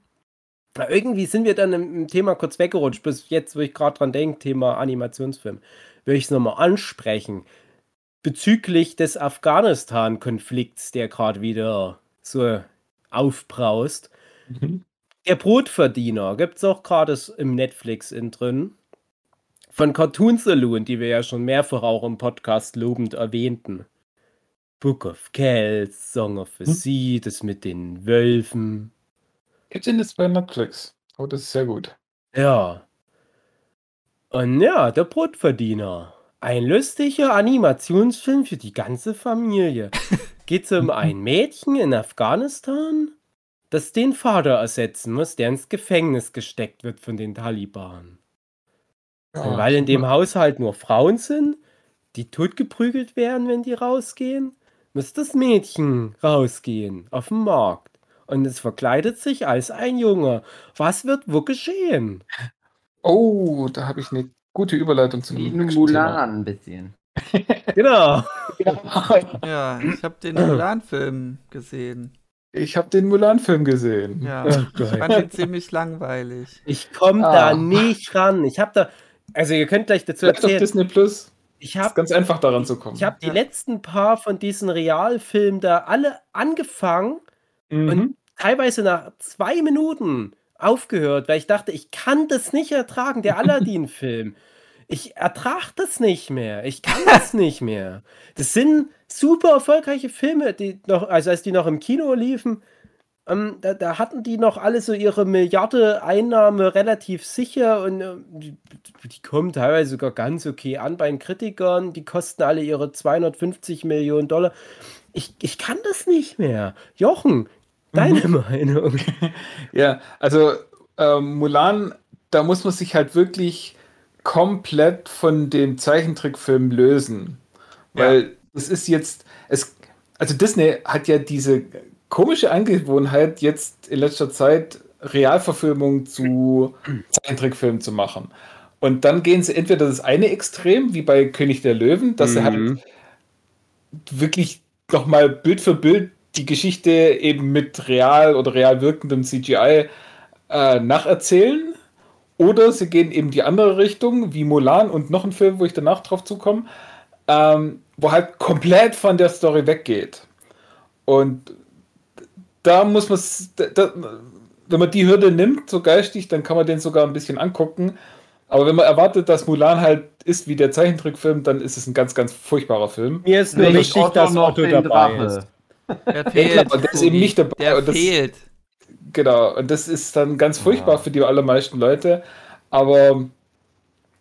Irgendwie sind wir dann im, Thema kurz weggerutscht, bis jetzt, wo ich gerade dran denke, Thema Animationsfilm. Will ich es nochmal ansprechen. Bezüglich des Afghanistan-Konflikts, der gerade wieder so aufbraust. Mhm. Der Brotverdiener gibt es auch gerade im Netflix in drin. Von Cartoon Saloon, die wir ja schon mehrfach auch im Podcast lobend erwähnten. Book of Kells, Song of the Hm. Sea, das mit den Wölfen. Gibt's denn jetzt bei Netflix? Oh, das ist sehr gut. Ja. Und ja, der Brotverdiener. Ein lustiger Animationsfilm für die ganze Familie. [LAUGHS] Geht um ein Mädchen in Afghanistan, das den Vater ersetzen muss, der ins Gefängnis gesteckt wird von den Taliban. Und weil in dem Haushalt nur Frauen sind, die totgeprügelt werden, wenn die rausgehen, muss das Mädchen rausgehen auf den Markt. Und es verkleidet sich als ein Junge. Was wird wo geschehen? Oh, da habe ich eine gute Überleitung zum. Mulan ein bisschen. [LAUGHS] Genau. Ja, ich habe den Mulan-Film gesehen. Ich habe den Mulan-Film gesehen. Ja, Oh ich fand ihn ziemlich langweilig. Ich komme Ah. da nicht ran. Ich habe da, also ihr könnt gleich dazu Bleibt auf erzählen. Disney Plus. Ich Ist habe ganz einfach daran zu kommen. ich hab die Ja. letzten paar von diesen Realfilmen da alle angefangen Mhm. und teilweise nach zwei Minuten aufgehört, weil ich dachte, ich kann das nicht ertragen, der Aladdin-Film. Ich ertrage das nicht mehr. Ich kann das [LAUGHS] nicht mehr. Das sind super erfolgreiche Filme, die noch, also als die noch im Kino liefen, ähm, da, da hatten die noch alle so ihre Milliarde Einnahme relativ sicher und ähm, die, die kommen teilweise sogar ganz okay an bei den Kritikern. Die kosten alle ihre 250 Millionen Dollar. Ich, ich kann das nicht mehr. Jochen, deine Meinung? [LAUGHS] Ja, also ähm, Mulan, da muss man sich halt wirklich komplett von dem Zeichentrickfilm lösen. Weil es ist jetzt, es, also Disney hat ja diese komische Angewohnheit, jetzt in letzter Zeit Realverfilmungen zu [CLEARS THROAT] Zeichentrickfilmen zu machen. Und dann gehen sie entweder das eine Extrem, wie bei König der Löwen, dass sie halt Mhm. wirklich nochmal Bild für Bild die Geschichte eben mit real oder real wirkendem CGI äh, nacherzählen. Oder sie gehen eben die andere Richtung, wie Mulan und noch ein Film, wo ich danach drauf zukomme, ähm, wo halt komplett von der Story weggeht. Und da muss man, wenn man die Hürde nimmt, so geistig, dann kann man den sogar ein bisschen angucken. Aber wenn man erwartet, dass Mulan halt ist wie der Zeichentrickfilm, dann ist es ein ganz, ganz furchtbarer Film. Mir ist nur Ich wichtig, Otto dass noch Otto dabei Drache. ist. Der fehlt. klar, der ist eben nicht dabei Der und das- fehlt. Genau, und das ist dann ganz furchtbar Ja. für die allermeisten Leute. Aber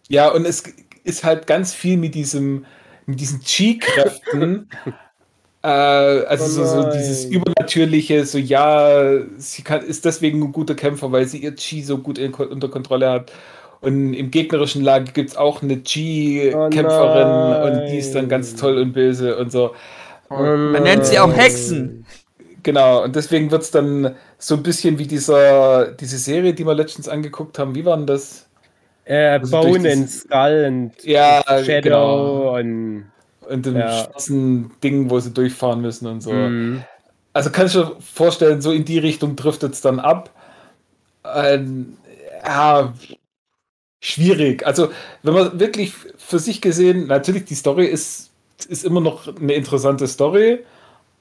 ja, und es ist halt ganz viel mit diesem, mit diesen Chi-Kräften. [LAUGHS] äh, also Oh so, so dieses Übernatürliche, so ja, sie kann, ist deswegen ein guter Kämpfer, weil sie ihr Chi so gut in, unter Kontrolle hat. Und im gegnerischen Lager gibt es auch eine Chi-Kämpferin Oh und die ist dann ganz nein. toll und böse und so. Man nennt sie auch Hexen. Genau, und deswegen wird es dann so ein bisschen wie dieser, diese Serie, die wir letztens angeguckt haben. Wie war denn das? Äh, Also Bone das- and Skull und Ja, Shadow genau. und Und dem Ja. schwarzen Ding, wo sie durchfahren müssen und so. Mhm. Also kannst du dir vorstellen, so in die Richtung driftet es dann ab. Ähm, ja, schwierig. Also, wenn man wirklich für sich gesehen, natürlich, die Story ist, ist immer noch eine interessante Story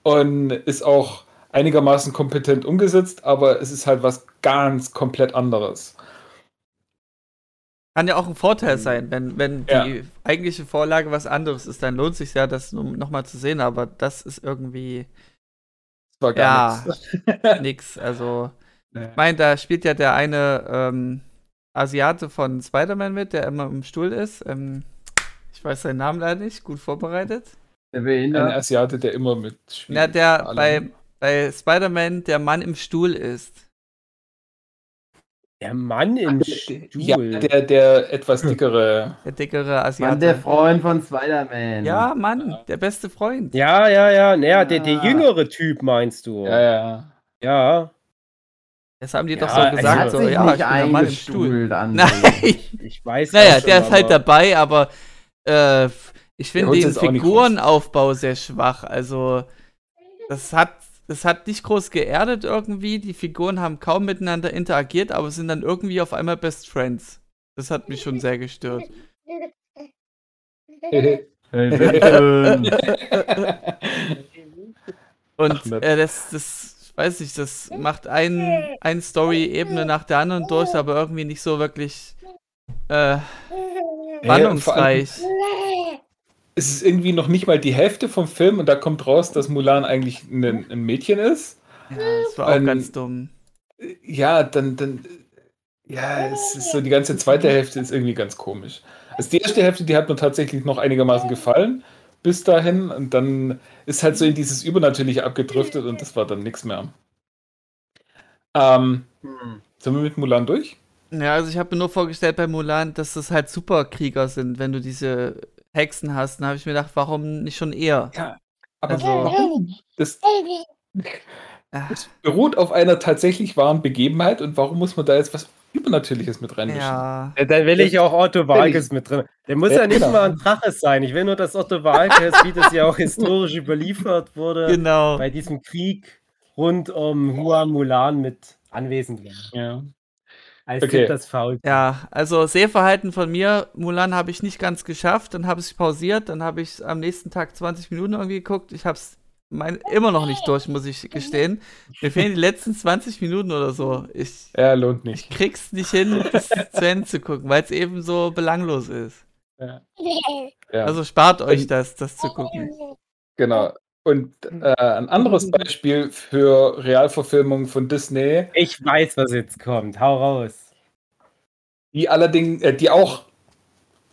und ist auch einigermaßen kompetent umgesetzt, aber es ist halt was ganz komplett anderes. Kann ja auch ein Vorteil sein, wenn, wenn Ja. die eigentliche Vorlage was anderes ist, dann lohnt sich ja, das nochmal zu sehen, aber das ist irgendwie Das war gar Ja. nichts. [LAUGHS] [LAUGHS] nix. Also, Nee. ich meine, da spielt ja der eine ähm, Asiate von Spider-Man mit, der immer im Stuhl ist. Ähm, ich weiß seinen Namen leider nicht, gut vorbereitet. Der Ein Behinderte. Asiate, der immer mitspielt. Na, der Alle. bei, bei Spider-Man der Mann im Stuhl ist. Der Mann im Ja, Stuhl. der, der etwas dickere. Der dickere Asiate. Mann, der Freund von Spider-Man. ja, Mann, der beste Freund. Ja, ja, ja. Naja, der, der Ah. jüngere Typ meinst du. Ja, ja. Ja. Das haben die Ja, doch so also gesagt. hat so, sich ja, ich nicht bin der Mann im Stuhl. an. [LAUGHS] Nein. Ich weiß Naja, der ist halt dabei, aber äh, ich finde den Figurenaufbau sehr schwach. Also, das hat, das hat nicht groß geerdet irgendwie. Die Figuren haben kaum miteinander interagiert, aber sind dann irgendwie auf einmal Best Friends. Das hat mich schon sehr gestört. [LAUGHS] Und äh, das, das, ich weiß nicht, das macht ein, ein Story-Ebene nach der anderen durch, aber irgendwie nicht so wirklich äh, wandlungsreich. Es ist irgendwie noch nicht mal die Hälfte vom Film und da kommt raus, dass Mulan eigentlich ein, ein Mädchen ist. Ja, das war auch Ähm, ganz dumm. Ja, dann, dann, ja, es ist so, die ganze zweite Hälfte ist irgendwie ganz komisch. Also die erste Hälfte, die hat mir tatsächlich noch einigermaßen gefallen, bis dahin. Und dann ist halt so in dieses Übernatürliche abgedriftet und das war dann nichts mehr. Ähm, Hm. sind wir mit Mulan durch? Ja, also ich habe mir nur vorgestellt bei Mulan, dass das halt Superkrieger sind, wenn du diese Hexen hast. Dann habe ich mir gedacht, warum nicht schon eher? Ja. Aber Also- warum? Das Ah, beruht auf einer tatsächlich wahren Begebenheit und warum muss man da jetzt was Übernatürliches mit reinmischen? ja. Ja, Dann will ich auch Otto Walkes mit drin. Der muss ja, Ja, nicht genau. mal ein Drache sein. Ich will nur, dass Otto Walkes, wie das ja auch historisch überliefert wurde, Genau. bei diesem Krieg rund um Hua Mulan mit anwesend war. Ja. Als Okay. Das Faul. Ja, also Sehverhalten von mir, Mulan habe ich nicht ganz geschafft, dann habe ich pausiert, dann habe ich am nächsten Tag 20 Minuten irgendwie geguckt. Ich habe es mein, immer noch nicht durch, muss ich gestehen. Mir fehlen die letzten 20 Minuten oder so. Ich ja, lohnt nicht. krieg's nicht hin, das zu Ende zu gucken, weil es eben so belanglos ist. Ja. Ja. Also spart euch das, das zu gucken. Genau. Und äh, ein anderes [LAUGHS] Beispiel für Realverfilmung von Disney, Ich weiß, was jetzt kommt. Hau raus. die allerdings, äh, die auch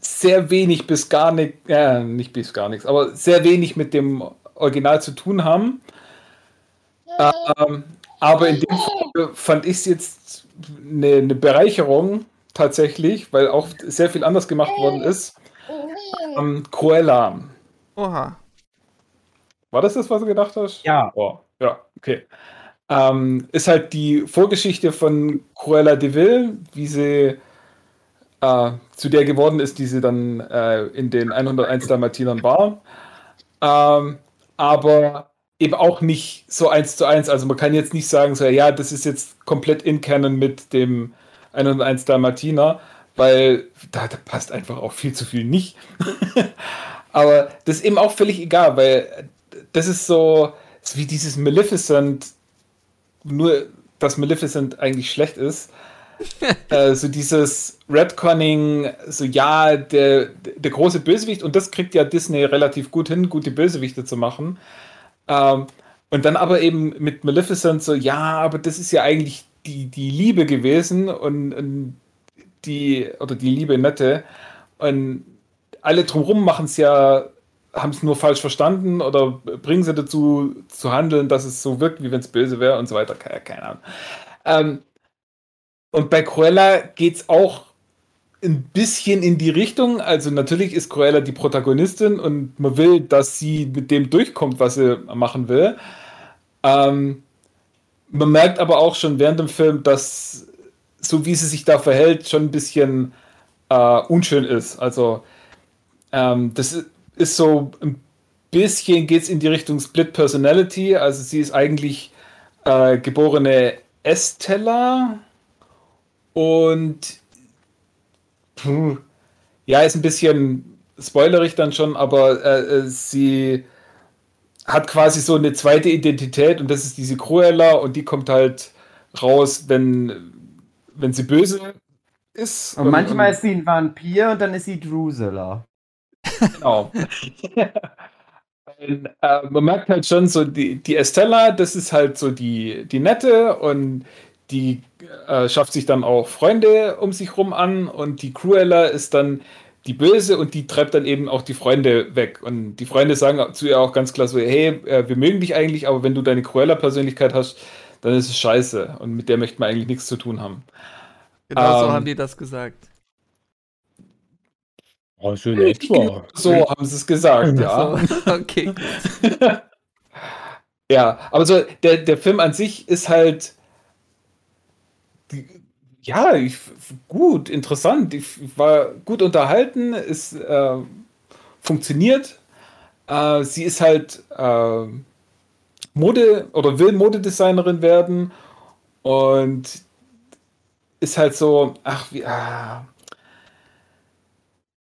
sehr wenig bis gar nicht, ja, nicht bis gar nichts, aber sehr wenig mit dem Original zu tun haben. Ähm, aber in dem Fall fand ich es jetzt eine, eine Bereicherung tatsächlich, weil auch sehr viel anders gemacht worden ist. Ähm, Cruella. Oha. War das das, was du gedacht hast? Ja. Oh, ja, okay. Ähm, ist halt die Vorgeschichte von Cruella de Vil, wie sie äh, zu der geworden ist, die sie dann äh, in den 101 Dalmatinern war. Ähm, aber eben auch nicht so eins zu eins. Also man kann jetzt nicht sagen, so, ja, das ist jetzt komplett in Canon mit dem 101 Dalmatiner, weil da, da passt einfach auch viel zu viel nicht. [LAUGHS] aber das ist eben auch völlig egal, weil das ist so, das ist wie dieses Maleficent, nur dass Maleficent eigentlich schlecht ist. [LAUGHS] äh, so dieses Redconning, so ja, der, der große Bösewicht, und das kriegt ja Disney relativ gut hin, gute Bösewichte zu machen. Ähm, und dann aber eben mit Maleficent so, ja, aber das ist ja eigentlich die, die Liebe gewesen und, und die, oder die Liebe Nette. Und alle drumherum machen es ja, haben es nur falsch verstanden oder bringen sie dazu zu handeln, dass es so wirkt, wie wenn es böse wäre und so weiter. Keine, keine Ahnung. Ähm, und bei Cruella geht es auch ein bisschen in die Richtung. Also natürlich ist Cruella die Protagonistin und man will, dass sie mit dem durchkommt, was sie machen will. Ähm, man merkt aber auch schon während dem Film, dass so wie sie sich da verhält, schon ein bisschen äh, unschön ist. Also ähm, das ist so ein bisschen geht es in die Richtung Split Personality. Also sie ist eigentlich äh, geborene Estella und ja, ist ein bisschen spoilerig dann schon, aber äh, sie hat quasi so eine zweite Identität und das ist diese Cruella und die kommt halt raus, wenn, wenn sie böse ist. Und, manchmal ist sie ein Vampir und dann ist sie Drusilla. Genau. [LAUGHS] und, äh, man merkt halt schon so, die, die Estella, das ist halt so die, die Nette und die äh, schafft sich dann auch Freunde um sich rum an und die Cruella ist dann die Böse und die treibt dann eben auch die Freunde weg. Und die Freunde sagen zu ihr auch ganz klar so, hey, äh, wir mögen dich eigentlich, aber wenn du deine Cruella-Persönlichkeit hast, dann ist es scheiße und mit der möchten wir eigentlich nichts zu tun haben. Genau so Ähm, haben die das gesagt. Oh, so in etwa. [LAUGHS] So haben sie es gesagt, ja. Okay. Ja, aber so der, der Film an sich ist halt ja, ich, gut, interessant. Ich war gut unterhalten, es äh, funktioniert. Äh, sie ist halt äh, Mode oder will Modedesignerin werden und ist halt so, ach, wie, ah,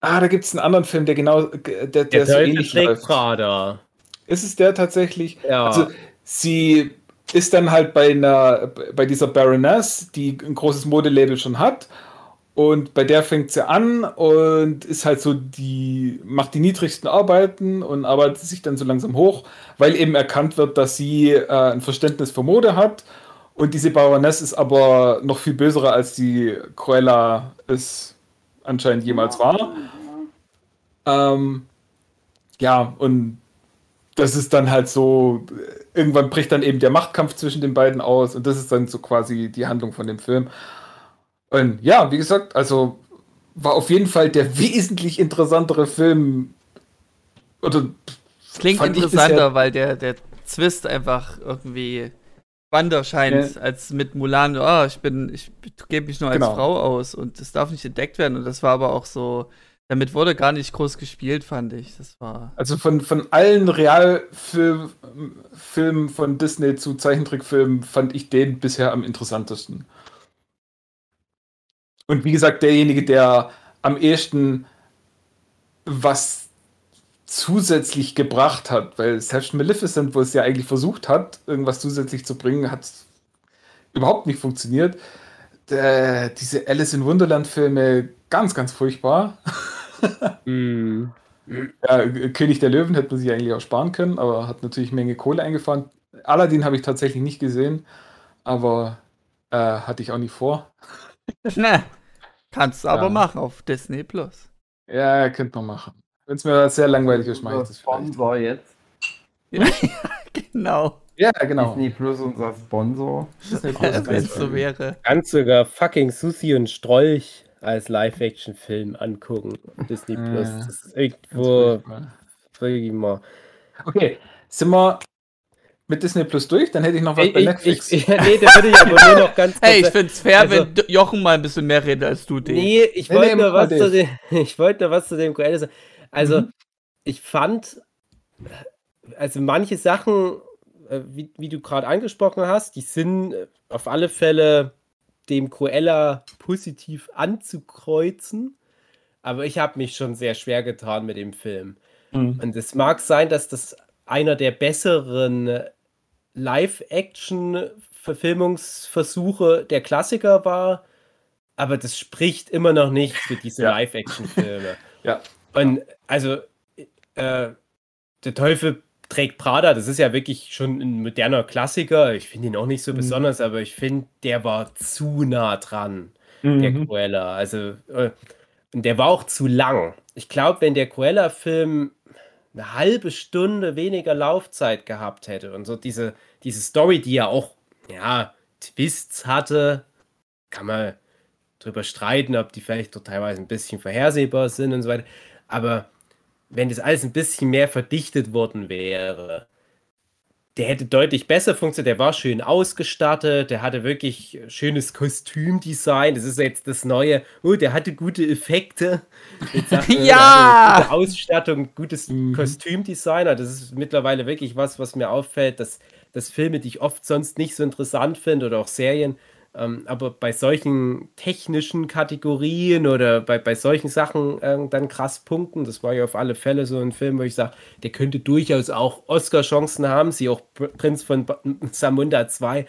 ah da gibt es einen anderen Film, der genau, der, der, Der so ähnlich läuft. Prada. Ist es der tatsächlich? Ja. Also sie ist dann halt bei einer, bei dieser Baroness, die ein großes Modelabel schon hat. Und bei der fängt sie an und ist halt so die, macht die niedrigsten Arbeiten und arbeitet sich dann so langsam hoch, weil eben erkannt wird, dass sie äh, ein Verständnis für Mode hat. Und diese Baroness ist aber noch viel böserer, als die Cruella es anscheinend jemals war. Ähm, ja, und das ist dann halt so, irgendwann bricht dann eben der Machtkampf zwischen den beiden aus und das ist dann so quasi die Handlung von dem Film. Und ja, wie gesagt, also war auf jeden Fall der wesentlich interessantere Film. Oder klingt interessanter, bisher- weil der, der Twist einfach irgendwie spannender scheint als mit Mulan. Oh, ich bin, ich gebe mich nur als Genau. Frau aus und das darf nicht entdeckt werden. Und das war aber auch so, damit wurde gar nicht groß gespielt, fand ich. Das war. Also von, von allen Realfilmen Filmen von Disney zu Zeichentrickfilmen fand ich den bisher am interessantesten. Und wie gesagt, derjenige, der am ehesten was zusätzlich gebracht hat, weil selbst Maleficent, wo es ja eigentlich versucht hat, irgendwas zusätzlich zu bringen, hat überhaupt nicht funktioniert. Der, diese Alice in Wonderland-Filme, ganz, ganz furchtbar. [LAUGHS] Hm. Ja, König der Löwen hätte man sich eigentlich auch sparen können, aber hat natürlich Menge Kohle eingefahren. Aladdin habe ich tatsächlich nicht gesehen, aber äh, hatte ich auch nicht vor. [LAUGHS] Na, kannst du aber Ja. machen auf Disney Plus. Ja, könnte man machen. Wenn es mir sehr langweilig ist, mache ich das vielleicht. Sponsor jetzt. Ja, [LAUGHS] genau. Ja, genau. Disney Plus unser Sponsor. Disney Plus. Wenn es so wäre. Kannst sogar fucking Susi und Strolch als Live-Action-Film angucken. Disney Ja. Plus. Das ist irgendwo wirklich mal. Okay, sind wir mit Disney Plus durch? Dann hätte ich noch was Ich, bei ich, Netflix. ich, nee, da würde ich aber nur noch ganz Hey, ich kurz- find's fair, Also- wenn Jochen mal ein bisschen mehr redet als du, Dave. Nee, ich Nee, wollte nee, nur, [LAUGHS] was zu dem, ich wollte nur was zu dem QL sagen. Also, Mhm. ich fand, also manche Sachen, äh, wie, wie du gerade angesprochen hast, die sind äh, auf alle Fälle dem Cruella positiv anzukreuzen. Aber ich habe mich schon sehr schwer getan mit dem Film. Mhm. Und es mag sein, dass das einer der besseren Live-Action-Verfilmungsversuche der Klassiker war, aber das spricht immer noch nicht für diese Ja. Live-Action-Filme. Ja. Und also, äh, der Teufel trägt Prada, das ist ja wirklich schon ein moderner Klassiker. Ich finde ihn auch nicht so Mhm. besonders, aber ich finde, der war zu nah dran der Mhm. Cruella. Also, äh, und der war auch zu lang. Ich glaube, wenn der Cruella-Film eine halbe Stunde weniger Laufzeit gehabt hätte und so diese, diese Story, die ja auch, ja, Twists hatte, kann man drüber streiten, ob die vielleicht doch teilweise ein bisschen vorhersehbar sind und so weiter. Aber wenn das alles ein bisschen mehr verdichtet worden wäre, der hätte deutlich besser funktioniert. Der war schön ausgestattet, der hatte wirklich schönes Kostümdesign. Das ist jetzt das Neue. Oh, der hatte gute Effekte. [LAUGHS] Der Ja! Gute Ausstattung, gutes Mhm. Kostümdesign. Das ist mittlerweile wirklich was, was mir auffällt, dass, dass Filme, die ich oft sonst nicht so interessant finde oder auch Serien, ähm, aber bei solchen technischen Kategorien oder bei, bei solchen Sachen ähm, dann krass punkten. Das war ja auf alle Fälle so ein Film, wo ich sage, der könnte durchaus auch Oscar-Chancen haben. Sie auch Pr- Prinz von Samunda [LAUGHS] 2.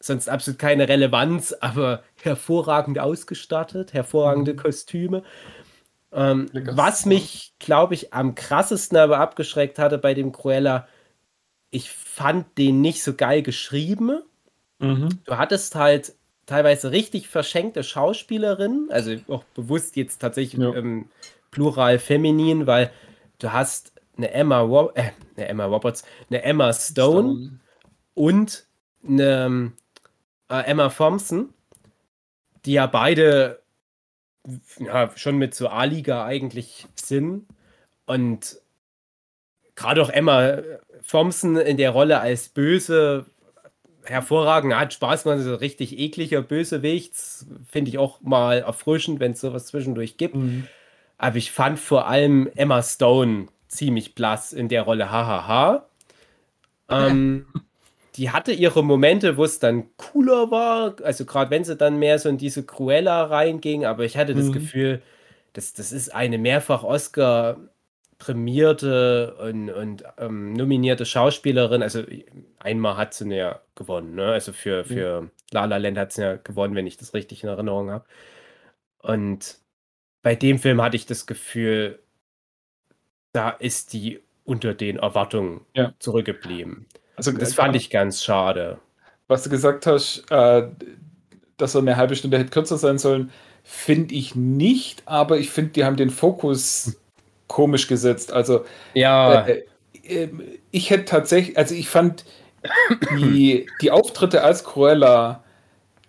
Sonst absolut keine Relevanz, aber hervorragend ausgestattet, hervorragende Kostüme. Ähm, was mich, glaube ich, am krassesten aber abgeschreckt hatte bei dem Cruella, ich fand den nicht so geil geschrieben Mhm. du hattest halt teilweise richtig verschenkte Schauspielerinnen, also auch bewusst jetzt tatsächlich Ja. ähm, plural feminin, weil du hast eine Emma, Ro äh, eine Emma Roberts, eine Emma Stone und eine ähm, äh, Emma Thompson, die ja beide ja, schon mit so A-Liga eigentlich sind und gerade auch Emma Thompson in der Rolle als Böse hervorragend, hat Spaß gemacht, so richtig ekliger Bösewicht, finde ich auch mal erfrischend, wenn es sowas zwischendurch gibt. Mhm. Aber ich fand vor allem Emma Stone ziemlich blass in der Rolle, hahaha. Ähm, [LAUGHS] die hatte ihre Momente, wo es dann cooler war, also gerade wenn sie dann mehr so in diese Cruella reinging, aber ich hatte das Mhm. Gefühl, das, das ist eine mehrfach Oscar prämierte und, und ähm, nominierte Schauspielerin, also einmal hat sie ja gewonnen, ne? Also für, für La La Land hat sie ja gewonnen, wenn ich das richtig in Erinnerung habe. Und bei dem Film hatte ich das Gefühl, da ist die unter den Erwartungen Ja. zurückgeblieben. Also Das fand ich ganz schade. was du gesagt hast, äh, dass er eine halbe Stunde hätte kürzer sein sollen, finde ich nicht, aber ich finde, die haben den Fokus komisch gesetzt. Also Ja, äh, äh, ich hätte tatsächlich, also ich fand die, [CLEARS THROAT] die Auftritte als Cruella,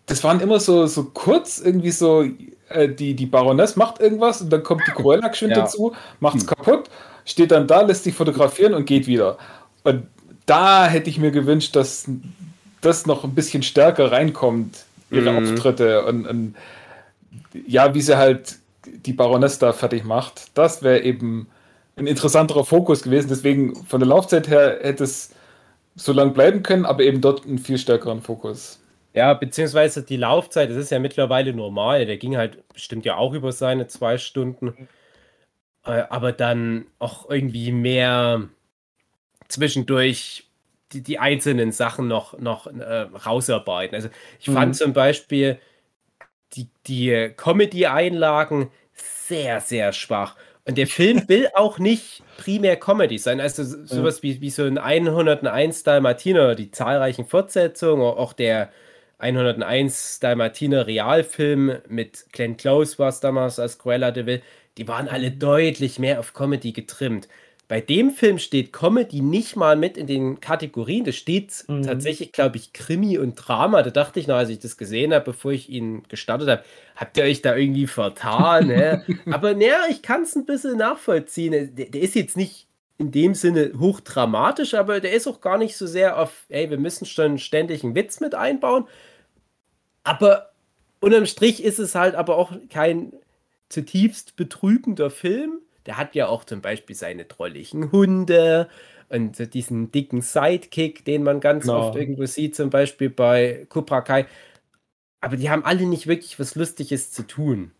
das waren immer so, so kurz, irgendwie so, äh, die, die Baroness macht irgendwas und dann kommt die Cruella geschwind Ja. dazu, macht's kaputt, steht dann da, lässt sich fotografieren und geht wieder. Und da hätte ich mir gewünscht, dass das noch ein bisschen stärker reinkommt, ihre Mhm. Auftritte und, und ja, wie sie halt die Baroness da fertig macht. Das wäre eben ein interessanterer Fokus gewesen. Deswegen von der Laufzeit her hätte es so lang bleiben können, aber eben dort einen viel stärkeren Fokus. ja, beziehungsweise die Laufzeit, das ist ja mittlerweile normal. Der ging halt bestimmt ja auch über seine zwei Stunden. Äh, aber dann auch irgendwie mehr zwischendurch die, die einzelnen Sachen noch, noch äh, rausarbeiten. Also ich Mhm. fand zum Beispiel die, die Comedy-Einlagen sehr, sehr schwach. Und der Film [LAUGHS] will auch nicht primär Comedy sein. Also so- sowas wie, wie so ein 101 Dalmatiner, die zahlreichen Fortsetzungen, auch der 101 Dalmatiner Realfilm mit Glenn Close war es damals als Cruella de Vil, die waren alle deutlich mehr auf Comedy getrimmt. Bei dem Film steht Comedy nicht mal mit in den Kategorien. Da steht Mhm. tatsächlich, glaube ich, Krimi und Drama. Da dachte ich noch, als ich das gesehen habe, bevor ich ihn gestartet habe, habt ihr euch da irgendwie vertan? hä? [LAUGHS] Aber naja, ich kann es ein bisschen nachvollziehen. Der, der ist jetzt nicht in dem Sinne hochdramatisch, aber der ist auch gar nicht so sehr auf, ey, wir müssen schon ständig einen Witz mit einbauen. Aber unterm Strich ist es halt aber auch kein zutiefst betrübender Film. Der hat ja auch zum Beispiel seine drolligen Hunde und diesen dicken Sidekick, den man ganz Genau. oft irgendwo sieht, zum Beispiel bei Cobra Kai. Aber die haben alle nicht wirklich was Lustiges zu tun.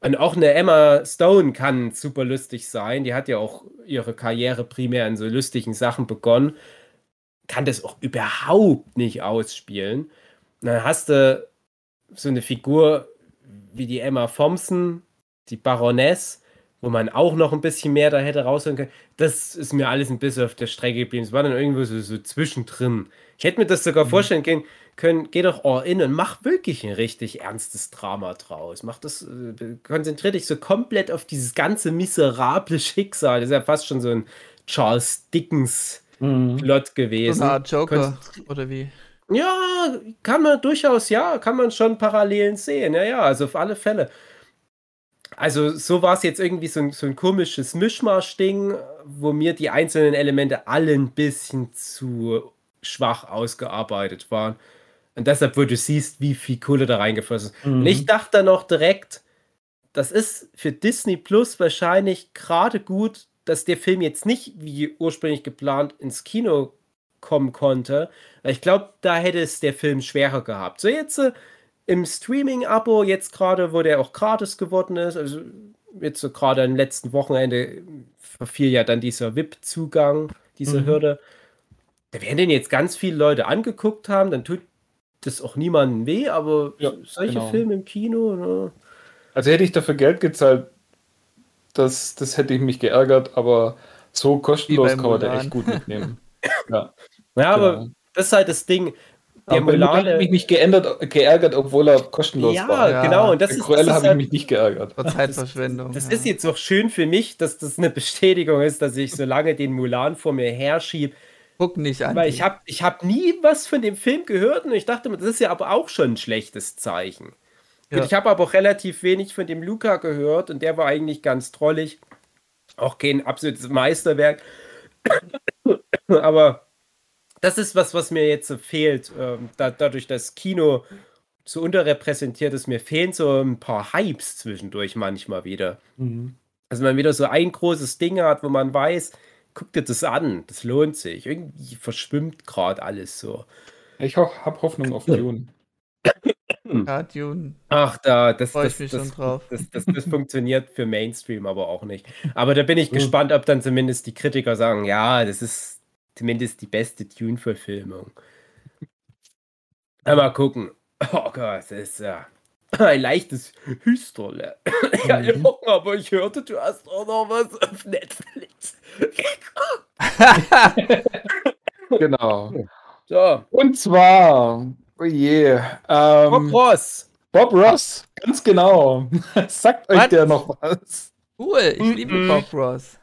Und auch eine Emma Stone kann super lustig sein. Die hat ja auch ihre Karriere primär in so lustigen Sachen begonnen. Kann das auch überhaupt nicht ausspielen. Und dann hast du so eine Figur wie die Emma Thompson, die Baroness, wo man auch noch ein bisschen mehr da hätte rausholen können. Das ist mir alles ein bisschen auf der Strecke geblieben. Es war dann irgendwo so, so zwischendrin. Ich hätte mir das sogar vorstellen können, können, geh doch all in und mach wirklich ein richtig ernstes Drama draus. Mach das, äh, konzentrier dich so komplett auf dieses ganze miserable [LAUGHS] Schicksal. Das ist ja fast schon so ein Charles Dickens Mhm. Plot gewesen. Art Joker, Konzentri- oder wie? ja, kann man durchaus, ja, kann man schon Parallelen sehen. Ja, ja, also auf alle Fälle. Also, so war es jetzt irgendwie so ein, so ein komisches Mischmasch-Ding, wo mir die einzelnen Elemente alle ein bisschen zu schwach ausgearbeitet waren. Und deshalb, wo du siehst, wie viel Kohle da reingeflossen ist. Und ich dachte dann noch direkt, das ist für Disney Plus wahrscheinlich gerade gut, dass der Film jetzt nicht wie ursprünglich geplant ins Kino kommen konnte. Weil Ich glaube, da hätte es der Film schwerer gehabt. So jetzt äh, im Streaming-Abo, jetzt gerade, wo der auch gratis geworden ist, also jetzt so gerade am letzten Wochenende verfiel ja dann dieser VIP-Zugang, diese Mhm. Hürde. Da werden den jetzt ganz viele Leute angeguckt haben, dann tut das auch niemandem weh, aber Ja, solche genau. Filme im Kino, ne? Also hätte ich dafür Geld gezahlt, das, das hätte ich mich geärgert, aber so kostenlos kann man da echt gut mitnehmen. [LAUGHS] ja, Ja, aber genau. das ist halt das Ding. Der Mulan ich mich geändert, geärgert, obwohl er kostenlos ja, war. Ja. genau. Und das Bei ist, das Cruella habe ich halt, mich nicht geärgert. Zeitverschwendung. Das ja. ist jetzt auch schön für mich, dass das eine Bestätigung ist, dass ich so lange den Mulan vor mir herschiebe. Guck nicht an. Weil ich habe ich hab nie was von dem Film gehört und ich dachte mir, das ist ja aber auch schon ein schlechtes Zeichen. Ja. Ich habe aber auch relativ wenig von dem Luca gehört und der war eigentlich ganz trollig. Auch kein absolutes Meisterwerk. [COUGHS] aber das ist was, was mir jetzt so fehlt. Ähm, da, dadurch, dass Kino so unterrepräsentiert ist, mir fehlen so ein paar Hypes zwischendurch manchmal wieder. Mhm. Also man wieder so ein großes Ding hat, wo man weiß, guck dir das an, das lohnt sich. Irgendwie verschwimmt gerade alles so. Ich ho habe Hoffnung auf Dune. Ja, Dune. Ach, da, das, Freu ich das, mich das, schon drauf. Das, das, das funktioniert für Mainstream aber auch nicht. Aber da bin ich gespannt, ob dann zumindest die Kritiker sagen, ja, das ist zumindest die beste Dune-Verfilmung. Aber mal gucken. Oh Gott, das ist ja [LAUGHS] ein leichtes Hüsterle. [LAUGHS] ja, Mhm. Aber ich hörte, du hast auch noch was auf Netflix. [LAUGHS] Genau. so, Und zwar, oh je, Bob ähm, Ross. Bob Ross, ganz genau. Sagt euch Was? der noch was? Cool, ich liebe Mhm. Bob Ross.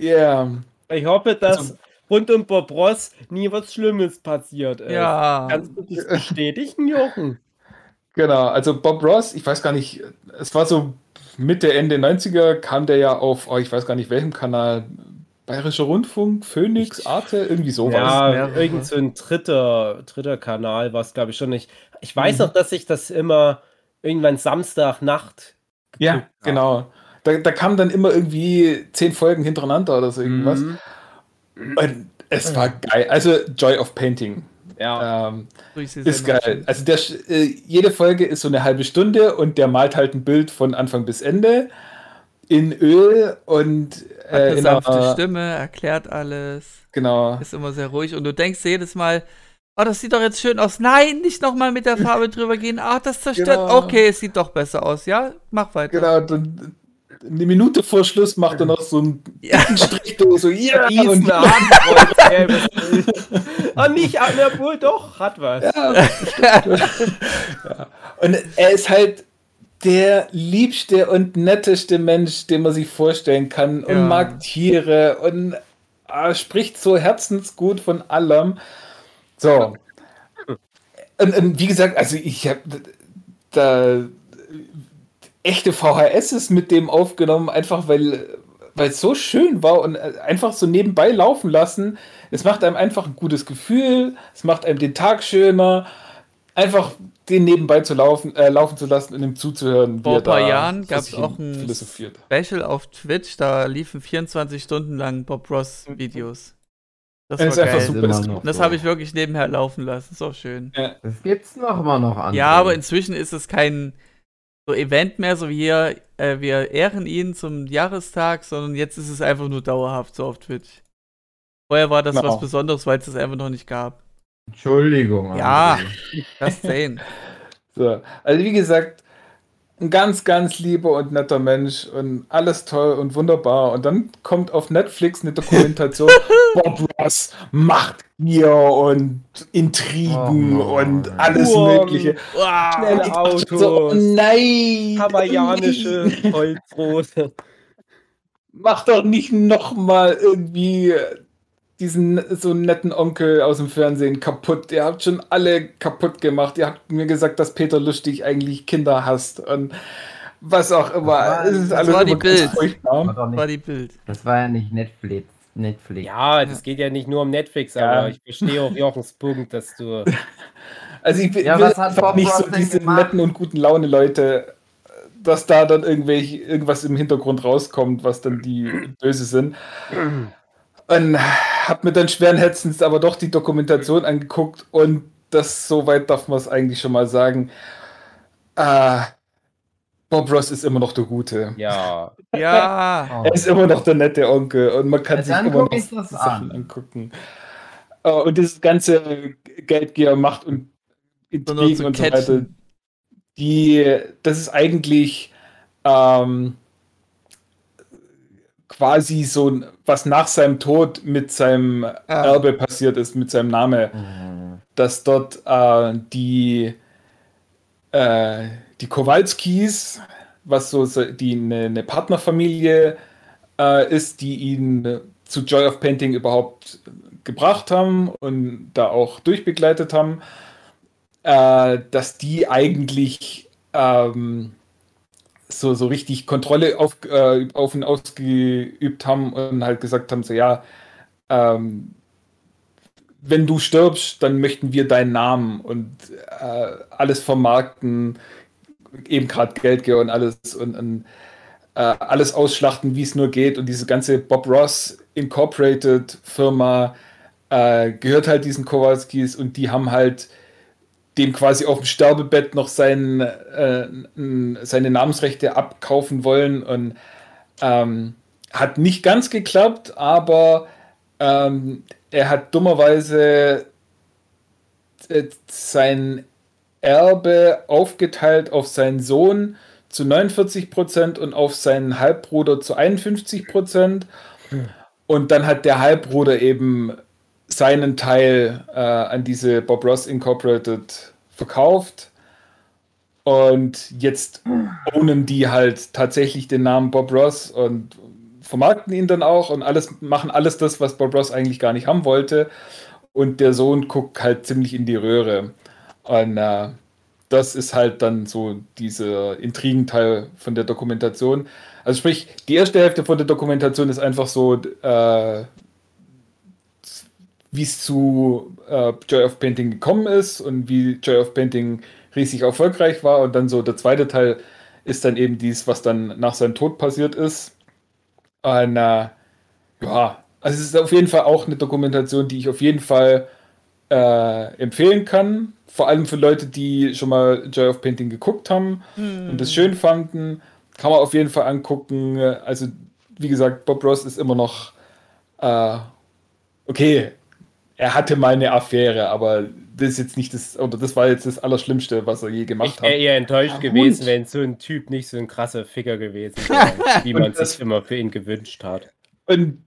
Ja, Ich hoffe, dass Also- rund um Bob Ross nie was Schlimmes passiert ist. Ja. Kannst du das bestätigen, Jochen? [LAUGHS] genau. Also Bob Ross, ich weiß gar nicht, es war so Mitte, Ende 90er, kam der ja auf, oh, ich weiß gar nicht welchem Kanal, Bayerischer Rundfunk, Phoenix, Arte, irgendwie sowas. Ja, irgend so ein dritter, dritter Kanal war es, glaube ich, schon nicht. Ich weiß Mhm. noch, dass ich das immer irgendwann Samstagnacht. Ja, genau. Da, da kamen dann immer irgendwie zehn Folgen hintereinander oder so irgendwas. Mhm. Und es war geil. Also Joy of Painting. Ja. Ähm, ist geil. Also der, äh, jede Folge ist so eine halbe Stunde und der malt halt ein Bild von Anfang bis Ende in Öl und Hat äh, eine in sanfte einer, Stimme, erklärt alles. genau. Ist immer sehr ruhig. Und du denkst jedes Mal, oh, das sieht doch jetzt schön aus. Nein, nicht nochmal mit der Farbe [LAUGHS] drüber gehen. Ah, das zerstört. Genau. Okay, es sieht doch besser aus. Ja, mach weiter. Genau, dann, eine Minute vor Schluss macht er noch so einen Ja. Strich durch, so ja Riesen und Ah, [LAUGHS] nicht, ah, na, wohl doch, hat was. Ja. [LAUGHS] Und er ist halt der liebste und netteste Mensch, den man sich vorstellen kann und Ja. mag Tiere und ah, spricht so herzensgut von allem. So. Und, und wie gesagt, also ich habe da echte VHS mit dem aufgenommen, einfach weil weil es so schön war und äh, einfach so nebenbei laufen lassen. Es macht einem einfach ein gutes Gefühl, es macht einem den Tag schöner. Einfach den nebenbei zu laufen, äh, laufen zu lassen und ihm zuzuhören. wie Vor ein paar Jahren gab es auch ein. Special auf Twitch, da liefen 24 Stunden lang Bob Ross Videos. Das Ja, ist war einfach geil. super. Das- das so. habe ich wirklich nebenher laufen lassen. Ist auch schön. Das gibt's noch immer noch an. Ja, aber inzwischen ist es kein so Event mehr, so wie hier, äh, wir ehren ihn zum Jahrestag, sondern jetzt ist es einfach nur dauerhaft so auf Twitch. Vorher war das Genau. was Besonderes, weil es das einfach noch nicht gab. Entschuldigung. Ja. Das [LAUGHS] sehen. So. Also wie gesagt, ein ganz, ganz lieber und netter Mensch und alles toll und wunderbar. Und dann kommt auf Netflix eine Dokumentation, [LAUGHS] Bob Ross, Machtgier und Intrigen Oh und alles Uhren, Mögliche. Schnelle Ich dachte so, Autos, nein! hawaiianische [LAUGHS] Holzrose. Mach doch nicht nochmal irgendwie diesen so netten Onkel aus dem Fernsehen kaputt. Ihr habt schon alle kaputt gemacht. Ihr habt mir gesagt, dass Peter Lustig eigentlich Kinder hasst und was auch immer. war- es ist das alles war die Bild. War furchtbar. doch War die Bild. das war ja nicht Netflix. Netflix. Ja, das geht ja nicht nur um Netflix, Ja. aber ich verstehe auch Jochens [LAUGHS] Punkt, dass du. Also ich Ja, will einfach nicht so diese gemacht? netten und guten Laune Leute, dass da dann irgendwelche irgendwas im Hintergrund rauskommt, was dann die [CLEARS THROAT] böse sind. Und hab mir dann schweren Herzens aber doch die Dokumentation angeguckt und das soweit darf man es eigentlich schon mal sagen. Äh, Bob Ross ist immer noch der Gute. Ja. [LAUGHS] Ja. Oh. Er ist immer noch der nette Onkel und man kann Ja, sich dann immer noch Sachen an. angucken. Äh, Und dieses ganze Geldgier, Macht und Intrigen zu und so weiter, die, das ist eigentlich ähm, quasi so, ein- was nach seinem Tod mit seinem Ah. Erbe passiert ist, mit seinem Namen, Mhm. dass dort äh, die, äh, die Kowalskis, was so die eine, eine Partnerfamilie äh, ist, die ihn zu Joy of Painting überhaupt gebracht haben und da auch durchbegleitet haben, äh, dass die eigentlich ähm, so, so richtig Kontrolle auf, äh, auf ihn ausgeübt haben und halt gesagt haben, so ja, ähm, wenn du stirbst, dann möchten wir deinen Namen und äh, alles vermarkten, eben gerade Geldgier und alles und, und äh, alles ausschlachten, wie es nur geht. Und diese ganze Bob Ross Incorporated Firma äh, gehört halt diesen Kowalskis und die haben halt dem quasi auf dem Sterbebett noch sein, äh, seine Namensrechte abkaufen wollen und ähm, hat nicht ganz geklappt, aber ähm, er hat dummerweise äh, sein Erbe aufgeteilt auf seinen Sohn zu 49 Prozent und auf seinen Halbbruder zu 51 Prozent. Und dann hat der Halbbruder eben seinen Teil äh, an diese Bob Ross Incorporated verkauft. Und jetzt ownen die halt tatsächlich den Namen Bob Ross und vermarkten ihn dann auch und alles machen alles das, was Bob Ross eigentlich gar nicht haben wollte. Und der Sohn guckt halt ziemlich in die Röhre. Und äh, das ist halt dann so dieser Intrigenteil von der Dokumentation. Also sprich, die erste Hälfte von der Dokumentation ist einfach so, äh, wie es zu äh, Joy of Painting gekommen ist und wie Joy of Painting riesig erfolgreich war. Und dann so der zweite Teil ist dann eben dies, was dann nach seinem Tod passiert ist. Und äh, ja, also es ist auf jeden Fall auch eine Dokumentation, die ich auf jeden Fall äh, empfehlen kann. Vor allem für Leute, die schon mal Joy of Painting geguckt haben und das schön fanden. Kann man auf jeden Fall angucken. Also, wie gesagt, Bob Ross ist immer noch äh, okay. Er hatte mal eine Affäre, aber das ist jetzt nicht das, oder das war jetzt das Allerschlimmste, was er je gemacht Ich wäre hat. eher enttäuscht Ja, gewesen, wenn so ein Typ nicht so ein krasser Ficker gewesen [LAUGHS] wäre, wie man sich immer für ihn gewünscht hat. Und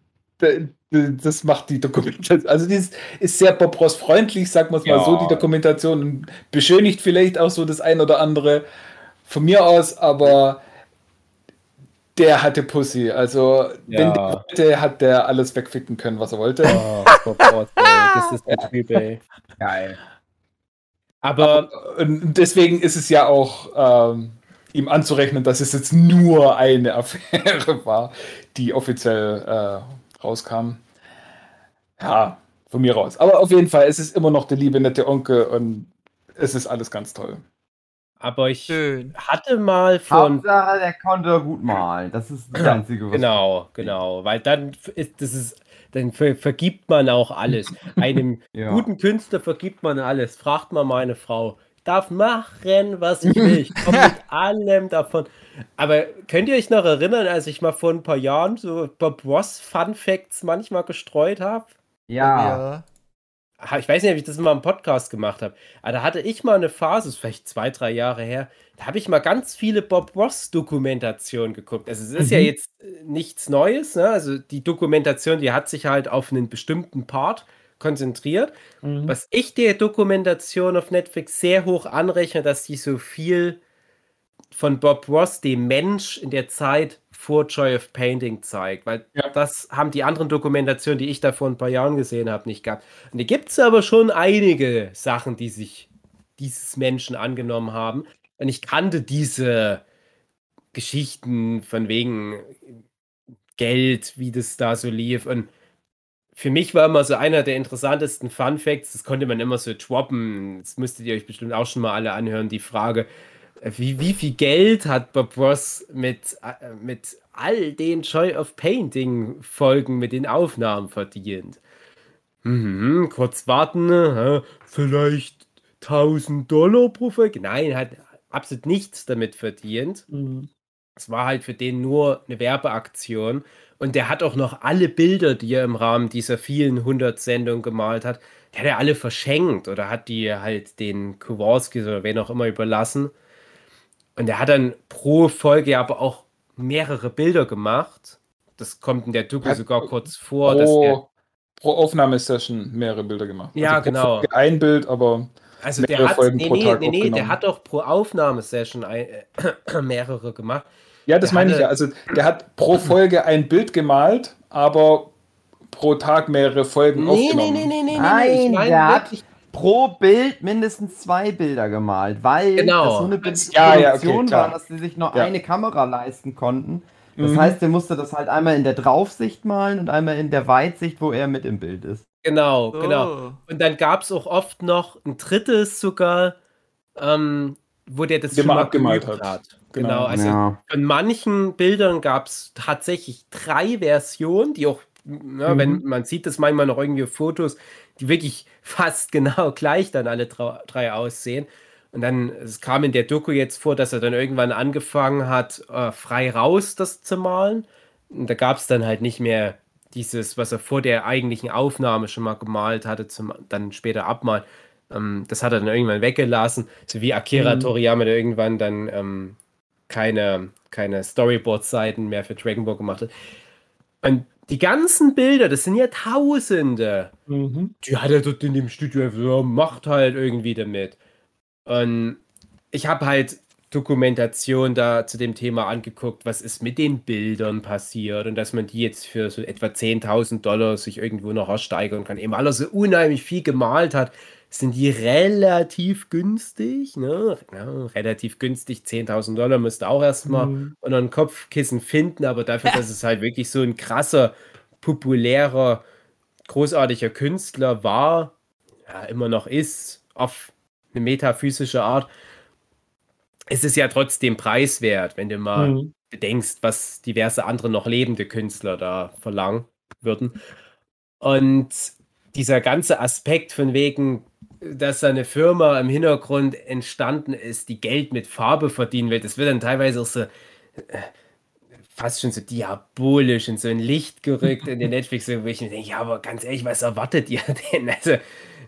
das macht die Dokumentation. Also, die ist, ist sehr Bob Ross freundlich, sagen wir es mal Ja. so, die Dokumentation. Und beschönigt vielleicht auch so das ein oder andere von mir aus, aber der hatte Pussy. Also, wenn Ja. der wollte, hat der alles wegficken können, was er wollte. Oh, Bob Ross, ey, das ist der Typ, ey. Geil. Aber Und deswegen ist es ja auch ähm, ihm anzurechnen, dass es jetzt nur eine Affäre war, die offiziell äh, rauskam. Ja, von mir raus. Aber auf jeden Fall, es ist immer noch der liebe, nette Onkel und es ist alles ganz toll. Aber ich Schön. hatte mal von. Hauptsache, der konnte gut malen. Das ist das [CLEARS THROAT] Einzige, was. Genau, genau. Weil dann ist das ist, dann ver vergibt man auch alles. [LAUGHS] Einem Ja. guten Künstler vergibt man alles. Fragt mal meine Frau. Ich darf machen, was ich will. Ich komme [LAUGHS] mit allem davon. Aber könnt ihr euch noch erinnern, als ich mal vor ein paar Jahren so Bob Ross Fun Facts manchmal gestreut habe? Ja. Ha- Ich weiß nicht, ob ich das mal im Podcast gemacht habe. Aber da hatte ich mal eine Phase, ist vielleicht zwei, drei Jahre her, da habe ich mal ganz viele Bob Ross-Dokumentationen geguckt. Also es ist ja Mhm. jetzt äh, nichts Neues, ne? Also die Dokumentation, die hat sich halt auf einen bestimmten Part konzentriert. Was ich der Dokumentation auf Netflix sehr hoch anrechne, dass die so viel von Bob Ross, dem Mensch in der Zeit vor Joy of Painting zeigt. Weil Ja. das haben die anderen Dokumentationen, die ich da vor ein paar Jahren gesehen habe, nicht gehabt. Und da gibt es aber schon einige Sachen, die sich dieses Menschen angenommen haben. Und ich kannte diese Geschichten von wegen Geld, wie das da so lief. Und für mich war immer so einer der interessantesten Fun Facts, das konnte man immer so droppen. Das müsstet ihr euch bestimmt auch schon mal alle anhören, die Frage, wie, wie viel Geld hat Bob Ross mit, äh, mit all den Joy of Painting Folgen, mit den Aufnahmen verdient? Mhm, kurz warten, vielleicht 1000 Dollar pro Folge? Nein, hat absolut nichts damit verdient. Es war halt für den nur eine Werbeaktion. Und der hat auch noch alle Bilder, die er im Rahmen dieser vielen hundert Sendungen gemalt hat, der hat er alle verschenkt oder hat die halt den Kowalskis oder wen auch immer überlassen. Und er hat dann pro Folge aber auch mehrere Bilder gemacht. Das kommt in der Doku sogar kurz vor, dass er, Pro, pro Aufnahmesession mehrere Bilder gemacht. Ja, pro genau. Ein Bild, aber also der mehrere hat, Folgen nee, pro nee, Tag nee, nee, der hat auch pro Aufnahmesession ein, äh, [CLEARS THROAT] mehrere gemacht. ja, das Der meine ich hatte- ja. Also der hat pro [CLEARS THROAT] Folge ein Bild gemalt, aber pro Tag mehrere Folgen Nee, nee, aufgenommen. nee, nee, nee, nee, ich Nein, meine der hat wirklich pro Bild mindestens zwei Bilder gemalt, weil Genau. das so eine Ja, ja, okay, Produktion war, dass sie sich noch Ja. eine Kamera leisten konnten. Das Mhm. heißt, der musste das halt einmal in der Draufsicht malen und einmal in der Weitsicht, wo er mit im Bild ist. Genau, So. genau. Und dann gab es auch oft noch ein drittes sogar, ähm, wo der das Den schon mal abgemalt geübt hat. Genau, Genau. also ja. von manchen Bildern gab es tatsächlich drei Versionen, die auch, ja, Mhm. wenn man sieht das manchmal noch irgendwie Fotos, die wirklich [LAUGHS] fast genau gleich dann alle drei, drei aussehen. Und dann, es kam in der Doku jetzt vor, dass er dann irgendwann angefangen hat, äh, frei raus das zu malen. Und da gab es dann halt nicht mehr dieses, was er vor der eigentlichen Aufnahme schon mal gemalt hatte, zum dann später abmalen. Ähm, das hat er dann irgendwann weggelassen. So wie Akira Mhm. Toriyama, der irgendwann dann ähm, keine, keine Storyboard-Seiten mehr für Dragon Ball gemacht hat. Und die ganzen Bilder, das sind ja Tausende. Mhm. Die hat er dort in dem Studio so, macht halt irgendwie damit. Und ich habe halt Dokumentation da zu dem Thema angeguckt, was ist mit den Bildern passiert und dass man die jetzt für so etwa 10.000 Dollar sich irgendwo noch ersteigern kann. Eben weil er so unheimlich viel gemalt hat, sind die relativ günstig. Ne? Ja, relativ günstig, 10.000 Dollar müsste auch erstmal Mhm. unter ein Kopfkissen finden, aber dafür, dass es halt wirklich so ein krasser, populärer, großartiger Künstler war, ja, immer noch ist, auf eine metaphysische Art, ist es ja trotzdem preiswert, wenn du mal Mhm. bedenkst, was diverse andere noch lebende Künstler da verlangen würden. Und dieser ganze Aspekt von wegen, dass eine Firma im Hintergrund entstanden ist, die Geld mit Farbe verdienen will, das wird dann teilweise auch so äh, fast schon so diabolisch in so ein Licht gerückt in den [LAUGHS] Netflix, wo ich mir denke, ja, aber ganz ehrlich, was erwartet ihr [LAUGHS] denn? Also,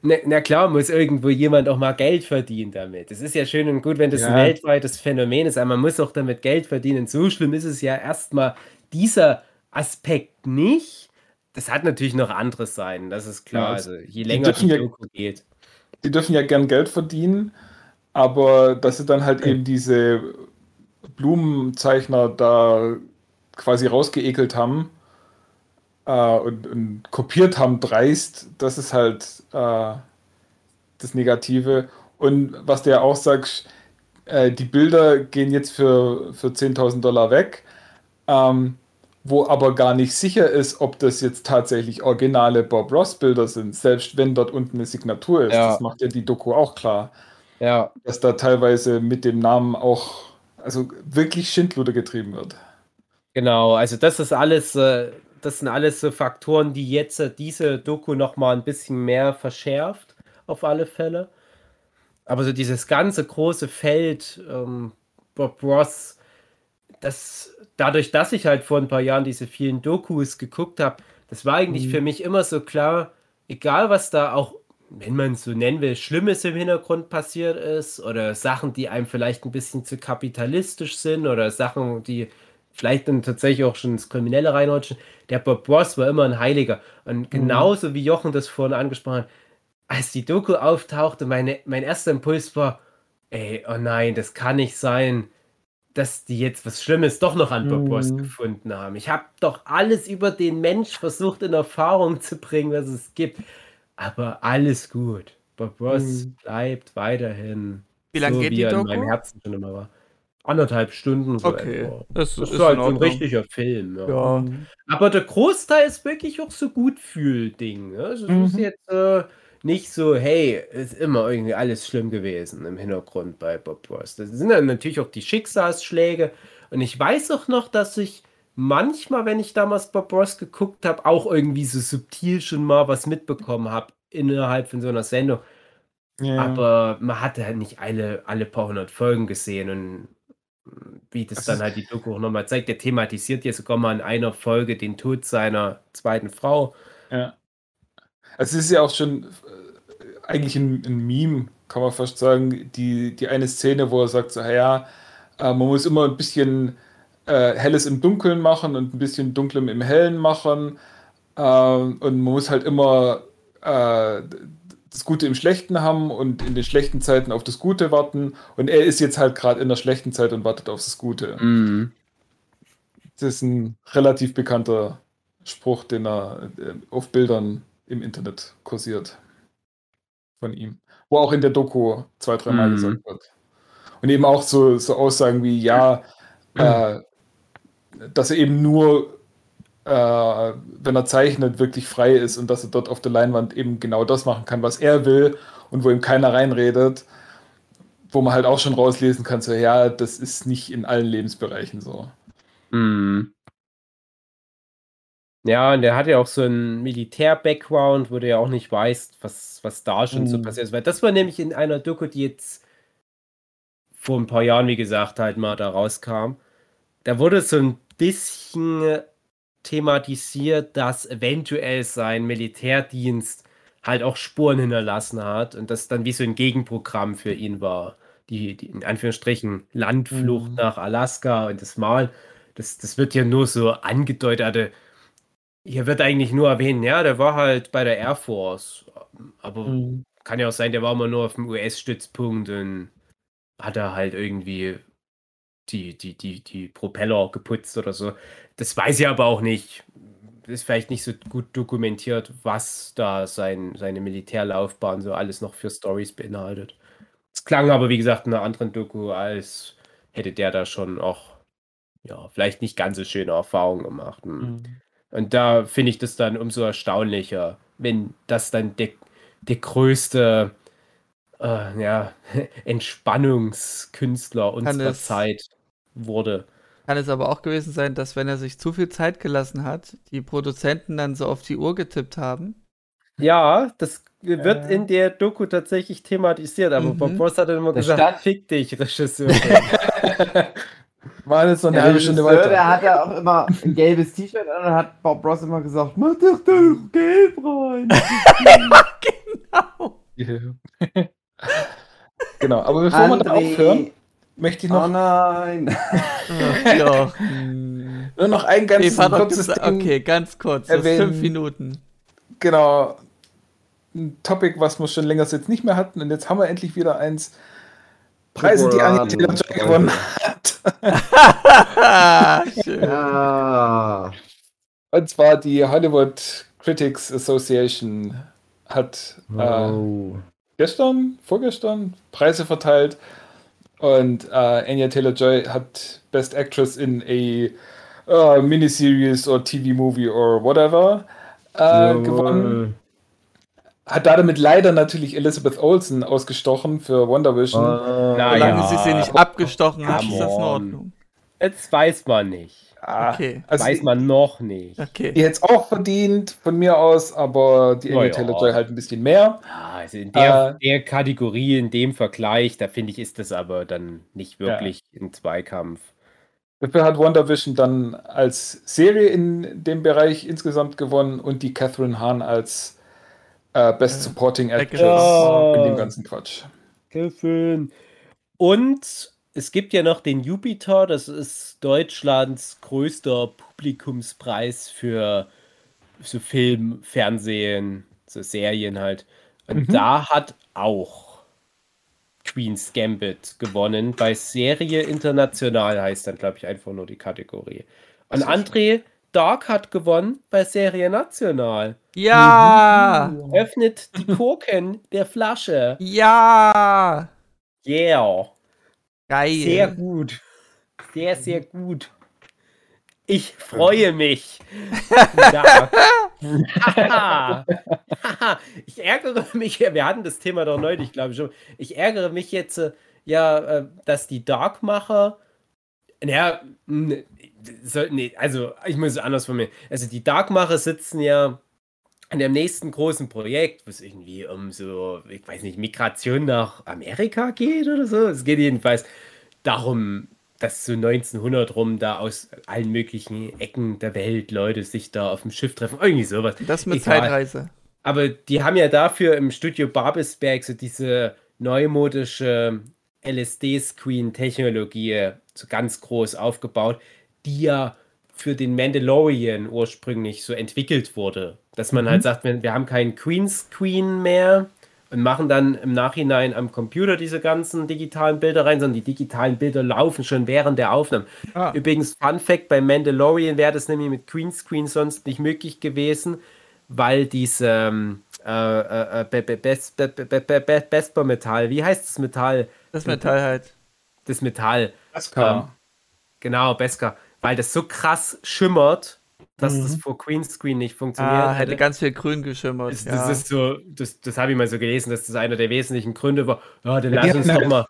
na, na klar, muss irgendwo jemand auch mal Geld verdienen damit. Es ist ja schön und gut, wenn das ein Ja. weltweites Phänomen ist, aber man muss auch damit Geld verdienen. So schlimm ist es ja erstmal dieser Aspekt nicht. Das hat natürlich noch andere Seiten, das ist klar. Ja, also, je länger die ja- Doku geht. Die dürfen ja gern Geld verdienen, aber dass sie dann halt eben diese Blumenzeichner da quasi rausgeekelt haben äh, und, und kopiert haben dreist, das ist halt äh, das Negative. Und was du ja auch sagst, äh, die Bilder gehen jetzt für, für 10.000 Dollar weg, ähm, wo aber gar nicht sicher ist, ob das jetzt tatsächlich originale Bob Ross Bilder sind, selbst wenn dort unten eine Signatur ist. Ja. Das macht ja die Doku auch klar, Ja, dass da teilweise mit dem Namen auch also wirklich Schindluder getrieben wird. genau. Also das ist alles, äh, das sind alles so Faktoren, die jetzt äh, diese Doku noch mal ein bisschen mehr verschärft, auf alle Fälle. Aber so dieses ganze große Feld ähm, Bob Ross, das dadurch, dass ich halt vor ein paar Jahren diese vielen Dokus geguckt habe, das war eigentlich für mich immer so klar, egal was da auch, wenn man es so nennen will, Schlimmes im Hintergrund passiert ist oder Sachen, die einem vielleicht ein bisschen zu kapitalistisch sind oder Sachen, die vielleicht dann tatsächlich auch schon ins Kriminelle reinrutschen. Der Bob Ross war immer ein Heiliger. Und genauso wie Jochen das vorhin angesprochen hat, als die Doku auftauchte, meine, mein erster Impuls war, ey, oh nein, das kann nicht sein, dass die jetzt was Schlimmes doch noch an Bob Ross Mhm. gefunden haben. Ich habe doch alles über den Mensch versucht in Erfahrung zu bringen, was es gibt. Aber alles gut. Bob Ross Mhm. bleibt weiterhin Wie lange so, geht wie die er in meinem Herzen schon immer war. Anderthalb Stunden so Okay, etwa. das, Das ist ist halt so ein richtiger Film. Ja. Ja. Aber der Großteil ist wirklich auch so gut Ding. Ne? Also es ist Mhm. jetzt äh, nicht so, hey, ist immer irgendwie alles schlimm gewesen im Hintergrund bei Bob Ross. Das sind dann natürlich auch die Schicksalsschläge. Und ich weiß auch noch, dass ich manchmal, wenn ich damals Bob Ross geguckt habe, auch irgendwie so subtil schon mal was mitbekommen habe innerhalb von so einer Sendung. Ja. Aber man hatte halt nicht alle, alle paar hundert Folgen gesehen und wie das, Das dann halt die Doku auch nochmal zeigt, der thematisiert ja sogar mal in einer Folge den Tod seiner zweiten Frau. Ja. Also es ist ja auch schon äh, eigentlich ein, ein Meme, kann man fast sagen, die, die eine Szene, wo er sagt, so, ja, äh, man muss immer ein bisschen äh, Helles im Dunkeln machen und ein bisschen Dunklem im Hellen machen. Äh, und man muss halt immer äh, das Gute im Schlechten haben und in den schlechten Zeiten auf das Gute warten. Und er ist jetzt halt gerade in der schlechten Zeit und wartet auf das Gute. Das ist ein relativ bekannter Spruch, den er äh, auf Bildern im Internet kursiert. Von ihm. Wo auch in der Doku zwei, dreimal Mhm. gesagt wird. Und eben auch so, so Aussagen wie, ja, äh, dass er eben nur, äh, wenn er zeichnet, wirklich frei ist und dass er dort auf der Leinwand eben genau das machen kann, was er will und wo ihm keiner reinredet. Wo man halt auch schon rauslesen kann, so, ja, das ist nicht in allen Lebensbereichen so. Mhm. Ja, und der hat ja auch so einen Militär-Background, wo du ja auch nicht weißt, was, was da schon so Mhm. passiert ist. Weil das war nämlich in einer Doku, die jetzt vor ein paar Jahren, wie gesagt, halt mal da rauskam. Da wurde so ein bisschen thematisiert, dass eventuell sein Militärdienst halt auch Spuren hinterlassen hat und das dann wie so ein Gegenprogramm für ihn war. Die, die in Anführungsstrichen Landflucht Mhm. nach Alaska und das Mal, das, das wird ja nur so angedeutet. Hier wird eigentlich nur erwähnt, ja, der war halt bei der Air Force. Aber Mhm. kann ja auch sein, der war immer nur auf dem US-Stützpunkt und hat er halt irgendwie die, die, die, die Propeller geputzt oder so. Das weiß ich aber auch nicht. Ist vielleicht nicht so gut dokumentiert, was da sein, seine Militärlaufbahn so alles noch für Stories beinhaltet. Es klang aber, wie gesagt, in einer anderen Doku, als hätte der da schon auch, ja, vielleicht nicht ganz so schöne Erfahrungen gemacht. Und Mhm. Und da finde ich das dann umso erstaunlicher, wenn das dann der, der größte äh, ja, [LAUGHS] Entspannungskünstler unserer es- Zeit wurde. Kann es aber auch gewesen sein, dass wenn er sich zu viel Zeit gelassen hat, die Produzenten dann so auf die Uhr getippt haben. Ja, das wird Äh. in der Doku tatsächlich thematisiert, aber Mhm. Bob Ross hat dann immer Da gesagt, stand- fick dich, Regisseur. [LAUGHS] [LAUGHS] War jetzt noch eine Der halbe Stunde weiter. Der hat ja auch immer ein gelbes T-Shirt an und hat Bob Ross immer gesagt, mach doch da gelb rein. [LAUGHS] [LAUGHS] genau, aber bevor wir da André. aufhören, möchte ich Oh noch, nein. [LAUGHS] ja. nur noch ein ganz Eva kurzes gesagt, Ding. okay, ganz kurz, das erwähnen. fünf Minuten. Genau. Ein Topic, was wir schon länger jetzt nicht mehr hatten. Und jetzt haben wir endlich wieder eins. Preise, die Anja Taylor-Joy gewonnen hat. [LAUGHS] Ja. Und zwar die Hollywood Critics Association hat äh, Oh. gestern, vorgestern Preise verteilt. Und äh, Anya Taylor-Joy hat Best Actress in a uh, Miniseries or TV-Movie or whatever äh, gewonnen. Hat damit leider natürlich Elizabeth Olsen ausgestochen für Wonder Vision. Na Solange ja. sie sie nicht abgestochen hat, ist das in. Ordnung. Jetzt weiß man nicht. Ah, Okay. Also weiß man noch nicht. Okay. Die hätte es auch verdient von mir aus, aber die Na Anya ja. Taylor-Joy halt ein bisschen mehr. Ah, Also in der, Äh, der Kategorie, in dem Vergleich, da finde ich, ist das aber dann nicht wirklich ein Zweikampf. Dafür hat Wonder Vision dann als Serie in dem Bereich insgesamt gewonnen und die Catherine Hahn als äh, Best Äh, Supporting Actress Ja. in dem ganzen Quatsch. Gefilm. Und es gibt ja noch den Jupiter, das ist Deutschlands größter Publikumspreis für so Film, Fernsehen, so Serien halt. Und Mhm. da hat auch Queen's Gambit gewonnen. Bei Serie International heißt dann, glaube ich, einfach nur die Kategorie. Und. André Dark hat gewonnen bei Serie National. Ja! Öffnet die [LAUGHS] Korken der Flasche. Ja! Yeah. Geil. Sehr gut. Sehr, sehr gut. Ich freue mich. [LAUGHS] [LAUGHS] Ich ärgere mich, wir hatten das Thema doch neulich, glaube ich schon. Ich ärgere mich jetzt, äh, ja, äh, dass die Darkmacher, naja, soll, nee, also ich muss es anders von mir. Also die Darkmacher sitzen ja an dem nächsten großen Projekt, was irgendwie um so, ich weiß nicht, Migration nach Amerika geht oder so. Es geht jedenfalls darum, dass so 1900 rum da aus allen möglichen Ecken der Welt Leute sich da auf dem Schiff treffen. Irgendwie sowas. Das mit Egal. Zeitreise. Aber die haben ja dafür im Studio Babelsberg so diese neumodische LSD-Screen-Technologie so ganz groß aufgebaut, die ja für den Mandalorian ursprünglich so entwickelt wurde. Dass man halt sagt, wir, wir haben keinen Greenscreen mehr und machen dann im Nachhinein am Computer diese ganzen digitalen Bilder rein, sondern die digitalen Bilder laufen schon während der Aufnahme. Ah. Übrigens, Fun Fact: bei Mandalorian wäre das nämlich mit Greenscreen sonst nicht möglich gewesen, weil diese ähm, äh, äh, Besper-Metall, wie heißt das Metall? Das Metall halt. Das Metall, Aska. genau, Beskar, weil das so krass schimmert, dass das vor Greenscreen nicht funktioniert Ah, hätte hätte. ganz viel grün geschimmert. Das, ja. das ist so, das, das habe ich mal so gelesen, dass das einer der wesentlichen Gründe war. Ja, dann Ja, lass die uns doch mal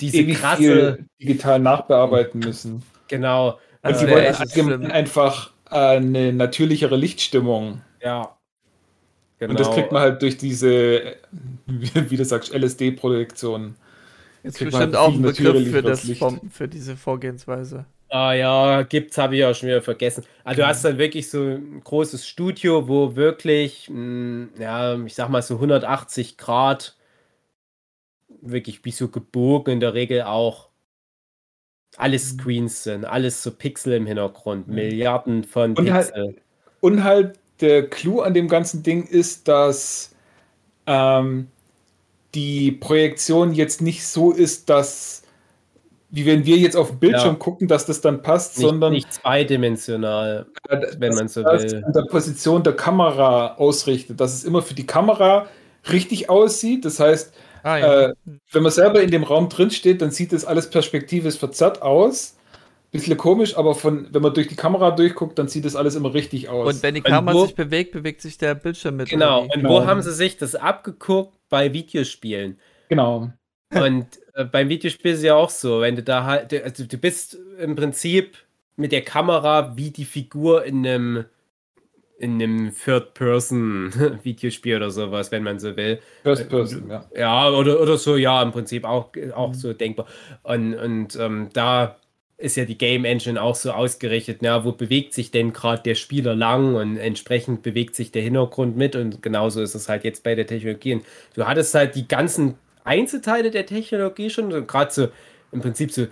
diese krasse, digital nachbearbeiten müssen. genau, Und echt allgemein schlimm. einfach äh, eine natürlichere Lichtstimmung. ja. Genau. Und das kriegt man halt durch diese, wie du sagst, LSD-Projektion. Jetzt kriegt man bestimmt halt auch ein Begriff für, das für diese Vorgehensweise. Ah ja, gibt's, habe ich auch schon wieder vergessen. Also du hast dann wirklich so ein großes Studio, wo wirklich, mh, ja, ich sag mal so 180 Grad, wirklich wie so gebogen in der Regel auch alles Mhm. Screens sind, alles so Pixel im Hintergrund, Milliarden von Und halt- Pixel. Und halt der Clou an dem ganzen Ding ist, dass ähm, die Projektion jetzt nicht so ist, dass, wie wenn wir jetzt auf den Bildschirm Ja. gucken, dass das dann passt, Nicht, sondern nicht zweidimensional, wenn man so das will. an der Position der Kamera ausrichtet, dass es immer für die Kamera richtig aussieht. Das heißt, Ah ja. äh, wenn man selber in dem Raum drin steht, dann sieht das alles perspektivisch verzerrt aus. Bisschen komisch, aber von, wenn man durch die Kamera durchguckt, dann sieht das alles immer richtig aus. und wenn die Kamera wo- sich bewegt, bewegt sich der Bildschirm mit. Genau, und Genau. wo haben sie sich das abgeguckt? Bei Videospielen. genau. Und äh, beim Videospiel ist es ja auch so, wenn du da halt, also du bist im Prinzip mit der Kamera wie die Figur in einem in einem Third-Person-Videospiel oder sowas, wenn man so will. First Person, ja. Ja, oder, oder so, ja, im Prinzip auch, auch so denkbar. Und, und ähm, da ist ja die Game Engine auch so ausgerichtet, na, wo bewegt sich denn gerade der Spieler lang und entsprechend bewegt sich der Hintergrund mit und genauso ist es halt jetzt bei der Technologie. Und du hattest halt die ganzen Einzelteile der Technologie schon, so gerade so im Prinzip so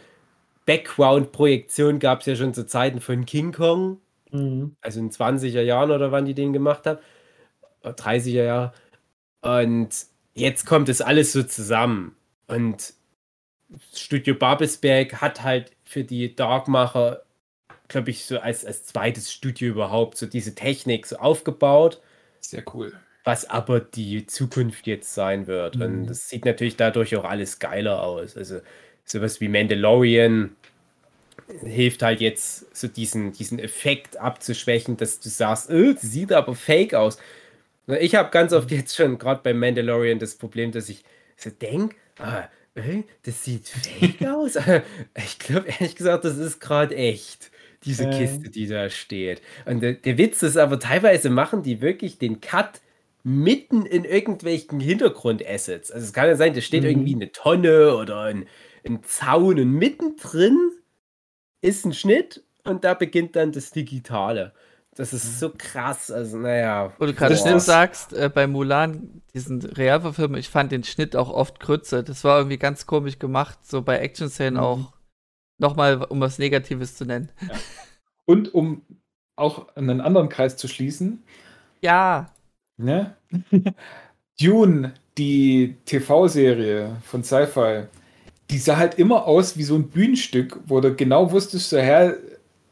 Background-Projektion gab es ja schon zu Zeiten von King Kong, also in 20er Jahren oder wann die den gemacht haben, Oder 30er Jahre. Und jetzt kommt es alles so zusammen. Und Studio Babelsberg hat halt für die Darkmacher, glaube ich, so als, als zweites Studio überhaupt so diese Technik so aufgebaut, Sehr cool. Was aber die Zukunft jetzt sein wird. Und Mhm. das sieht natürlich dadurch auch alles geiler aus. Also sowas wie Mandalorian hilft halt jetzt, so diesen, diesen Effekt abzuschwächen, dass du sagst, äh, das sieht aber fake aus. Ich habe ganz oft jetzt schon, gerade beim Mandalorian, das Problem, dass ich so denke, ah, äh, das sieht fake [LAUGHS] aus. [LAUGHS] Ich glaube, ehrlich gesagt, das ist gerade echt, diese. Kiste, die da steht. Und der, der Witz ist aber, teilweise machen die wirklich den Cut mitten in irgendwelchen Hintergrundassets. Also es kann ja sein, da steht Mhm. irgendwie eine Tonne oder ein, ein Zaun und mittendrin ist ein Schnitt und da beginnt dann das Digitale. Das ist so krass. Also, naja. Wo du gerade Schnitt sagst, äh, bei Mulan, diesen Realverfilm, ich fand den Schnitt auch oft kürzer. Das war irgendwie ganz komisch gemacht, so bei Action-Szenen Mhm. auch. Nochmal, um was Negatives zu nennen. Und um auch einen anderen Kreis zu schließen, Ja, ne? [LAUGHS] Dune, die TV-Serie von Sci-Fi, die sah halt immer aus wie so ein Bühnenstück, wo du genau wusstest, so her,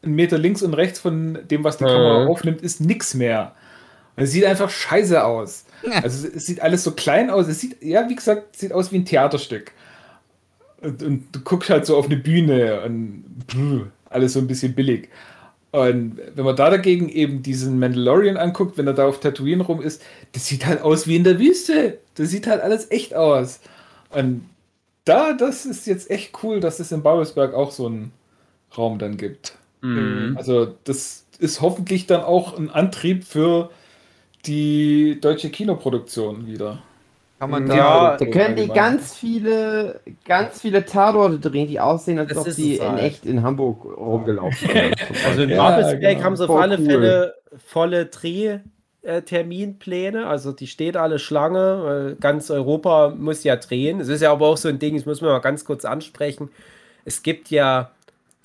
ein Meter links und rechts von dem, was die Mhm. Kamera aufnimmt, ist nix mehr. Und Es sieht einfach scheiße aus. Also es sieht alles so klein aus. Es sieht, ja, wie gesagt, sieht aus wie ein Theaterstück. Und, und du guckst halt so auf eine Bühne und pff, alles so ein bisschen billig. Und wenn man da dagegen eben diesen Mandalorian anguckt, wenn er da auf Tatooine rum ist, das sieht halt aus wie in der Wüste. Das sieht halt alles echt aus. Und da, das ist jetzt echt cool, dass es in Babelsberg auch so einen Raum dann gibt. Mhm. Also das ist hoffentlich dann auch ein Antrieb für die deutsche Kinoproduktion wieder. Kann man Ja, da. Da können die ganz viele, ganz viele Tatorte drehen, die aussehen, als Das ob die es in halt. echt in Hamburg rumgelaufen wären. [LAUGHS] Also in Ja, Babelsberg genau. haben sie auf Voll alle cool. Fälle volle Drehterminpläne. Also die steht alle Schlange. weil Ganz Europa muss ja drehen. Es ist ja aber auch so ein Ding, das muss man mal ganz kurz ansprechen. Es gibt ja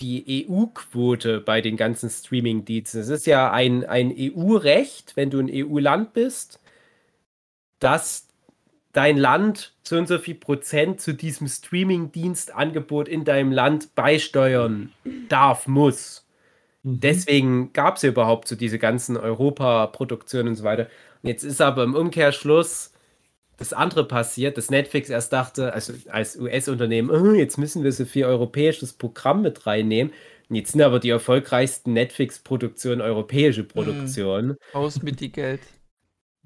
die EU-Quote bei den ganzen Streaming-Diensten. Es ist ja ein, ein EU-Recht, wenn du ein EU-Land bist, dass dein Land so und so viel Prozent zu diesem Streaming-Dienstangebot in deinem Land beisteuern darf, muss. Deswegen gab es ja überhaupt so diese ganzen Europa-Produktionen und so weiter. Und jetzt ist aber im Umkehrschluss das andere passiert, dass Netflix erst dachte, also als US-Unternehmen, "Oh, jetzt müssen wir so viel europäisches Programm mit reinnehmen. Und jetzt sind aber die erfolgreichsten Netflix-Produktionen europäische Produktionen. Raus mit die Geld.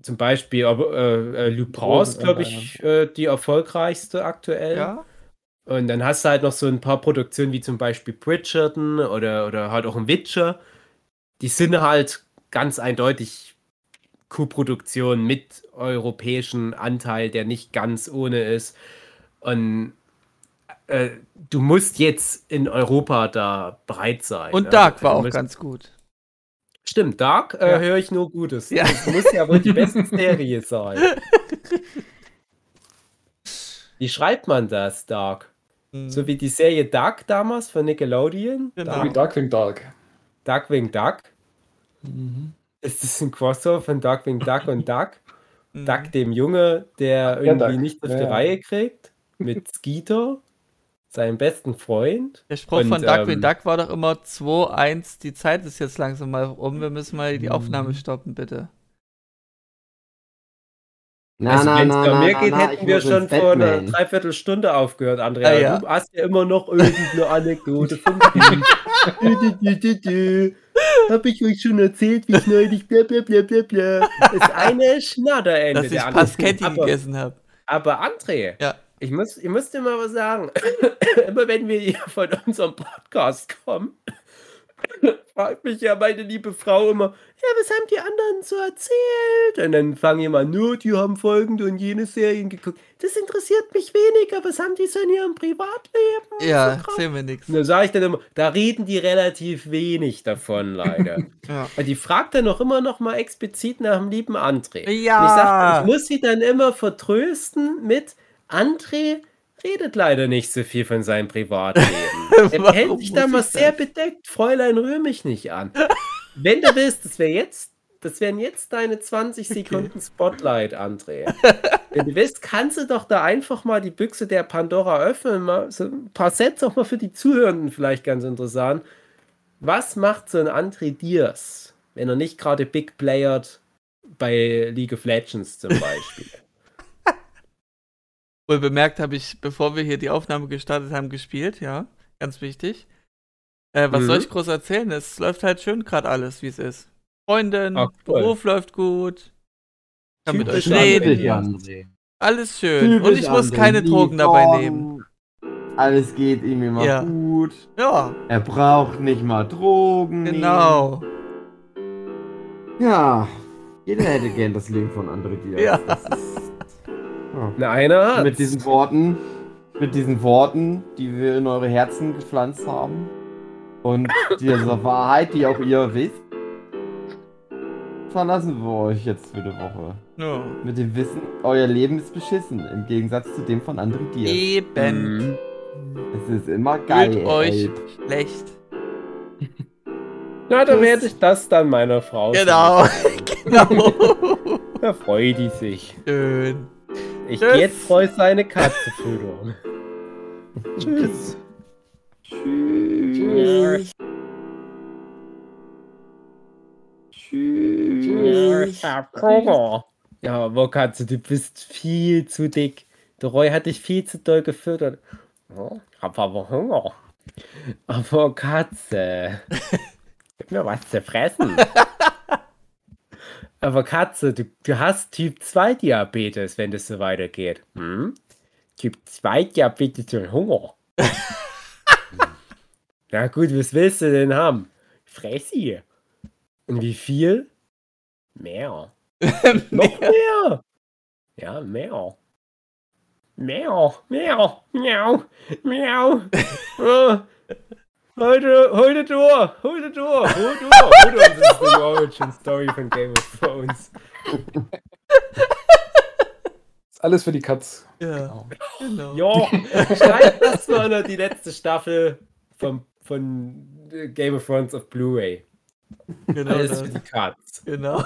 Zum Beispiel aber, äh, äh, Lupin ist, glaube ich, äh, die erfolgreichste aktuell. Ja. Und dann hast du halt noch so ein paar Produktionen wie zum Beispiel Bridgerton oder, oder halt auch ein Witcher. Die sind halt ganz eindeutig Co-Produktionen mit europäischem Anteil, der nicht ganz ohne ist. Und äh, du musst jetzt in Europa da bereit sein. Und ne? Dark war Also auch musst- ganz gut. Stimmt, Dark äh, Ja. höre ich nur Gutes. Ja. Das muss ja wohl die [LAUGHS] beste Serie sein. [LAUGHS] Wie schreibt man das, Dark? Mhm. So wie die Serie Duck damals von Nickelodeon. Genau. Wie Darkwing Dark. Duckwing Duck. Ist das ein Crossover von Duckwing Duck und Duck? Mhm. Duck, dem Junge, der irgendwie Duck. nicht auf Ja, die ja. Reihe kriegt, mit Skeeter, seinem besten Freund. Der Spruch Und, von Duck ähm, Duck war doch immer 2-1, die Zeit ist jetzt langsam mal um, wir müssen mal die Aufnahme stoppen, bitte. Na, also na, wenn es na, mir na, geht, na, hätten wir schon vor einer. Dreiviertelstunde aufgehört, Andrea. Ah, ja. Du hast ja immer noch irgendeine Anekdote von mir. Du, du, du, du, du. Hab ich euch schon erzählt, wie ich neulich bla bla bla bla bla. Ist eine Schnatterende. Dass ich Aber- gegessen habe. Aber André, Ja. Ich, muss, ich muss dir mal was sagen. [COUGHS] Immer wenn wir hier von unserem Podcast kommen, [COUGHS] fragt mich ja meine liebe Frau immer, ja, was haben die anderen so erzählt? Und dann fangen die mal, nur, die haben folgende und jene Serien geguckt. Das interessiert mich weniger. Was haben die so in ihrem Privatleben? Ja, so erzähl mir nichts. Dann sage ich dann immer, da reden die relativ wenig davon, leider. [LAUGHS] Ja. Und die fragt dann auch immer noch mal explizit nach dem lieben André. Ja. Und ich, sag, ich muss sie dann immer vertrösten mit André redet leider nicht so viel von seinem Privatleben. [LAUGHS] er hält sich da muss mal ich sehr bedeckt. Fräulein, rühr mich nicht an. [LAUGHS] Wenn du willst, das wäre jetzt, das wären jetzt deine 20 Sekunden Spotlight, André. [LAUGHS] Wenn du willst, kannst du doch da einfach mal die Büchse der Pandora öffnen. Mal so ein paar Sätze auch mal für die Zuhörenden vielleicht ganz interessant. Was macht so ein André Diers, wenn er nicht gerade Big Playert bei League of Legends zum Beispiel? Wohl bemerkt habe ich, bevor wir hier die Aufnahme gestartet haben, gespielt, ja. Ganz wichtig. Äh, was Mhm. soll ich groß erzählen? Es läuft halt schön gerade alles, wie es ist. Freundin, Ach, cool. Beruf läuft gut. Kann mit euch Typisch reden. André. Alles schön. Und ich muss André. keine Drogen dabei nehmen. Alles geht ihm immer Ja. gut. Ja, Er braucht nicht mal Drogen. genau. nehmen. Ja. Jeder hätte gern das Leben von André Diaz. Ja. Das ist, ja. Na, einer hat. Mit diesen Worten, mit diesen Worten, die wir in eure Herzen gepflanzt haben und dieser Wahrheit, die auch ihr wisst, verlassen wir euch jetzt für eine Woche. Ja. Mit dem Wissen, euer Leben ist beschissen, im Gegensatz zu dem von André Diaz. Eben. Mhm. Es ist immer geil. Fühlt euch ey. schlecht. Na, dann werde ich das dann meiner Frau Genau. [LAUGHS] genau. Da freut die sich. Schön. Ich Tschüss. gehe jetzt Freu seine Katze füttern. [LAUGHS] Tschüss. Tschüss. Tschüss. Hunger. Ja, aber Katze, du bist viel zu dick. Der Roy hat dich viel zu doll gefüttert. Ich hab aber Hunger. Aber Katze, [LAUGHS] gib mir was zu fressen. [LAUGHS] aber Katze, du, du hast Typ 2 Diabetes, wenn das so weitergeht. Hm? Typ 2 Diabetes und Hunger. [LAUGHS] Na gut, was willst du denn haben? Fressi. Und wie viel? Mehr. [LAUGHS] Noch mehr. Ja, mehr. Mehr, mehr, miau, miau. [LAUGHS] Oh. Heute, heute durch, heute durch, heute durch. Heute durch. [LAUGHS] Das ist die Origin Story von Game of Thrones. Ist alles für die Katz. Ja. Genau. Ja, [LAUGHS] schreibt das mal noch die letzte Staffel von, von Game of Thrones auf Blu-ray. Genau. Alles das. für die Katz. Genau.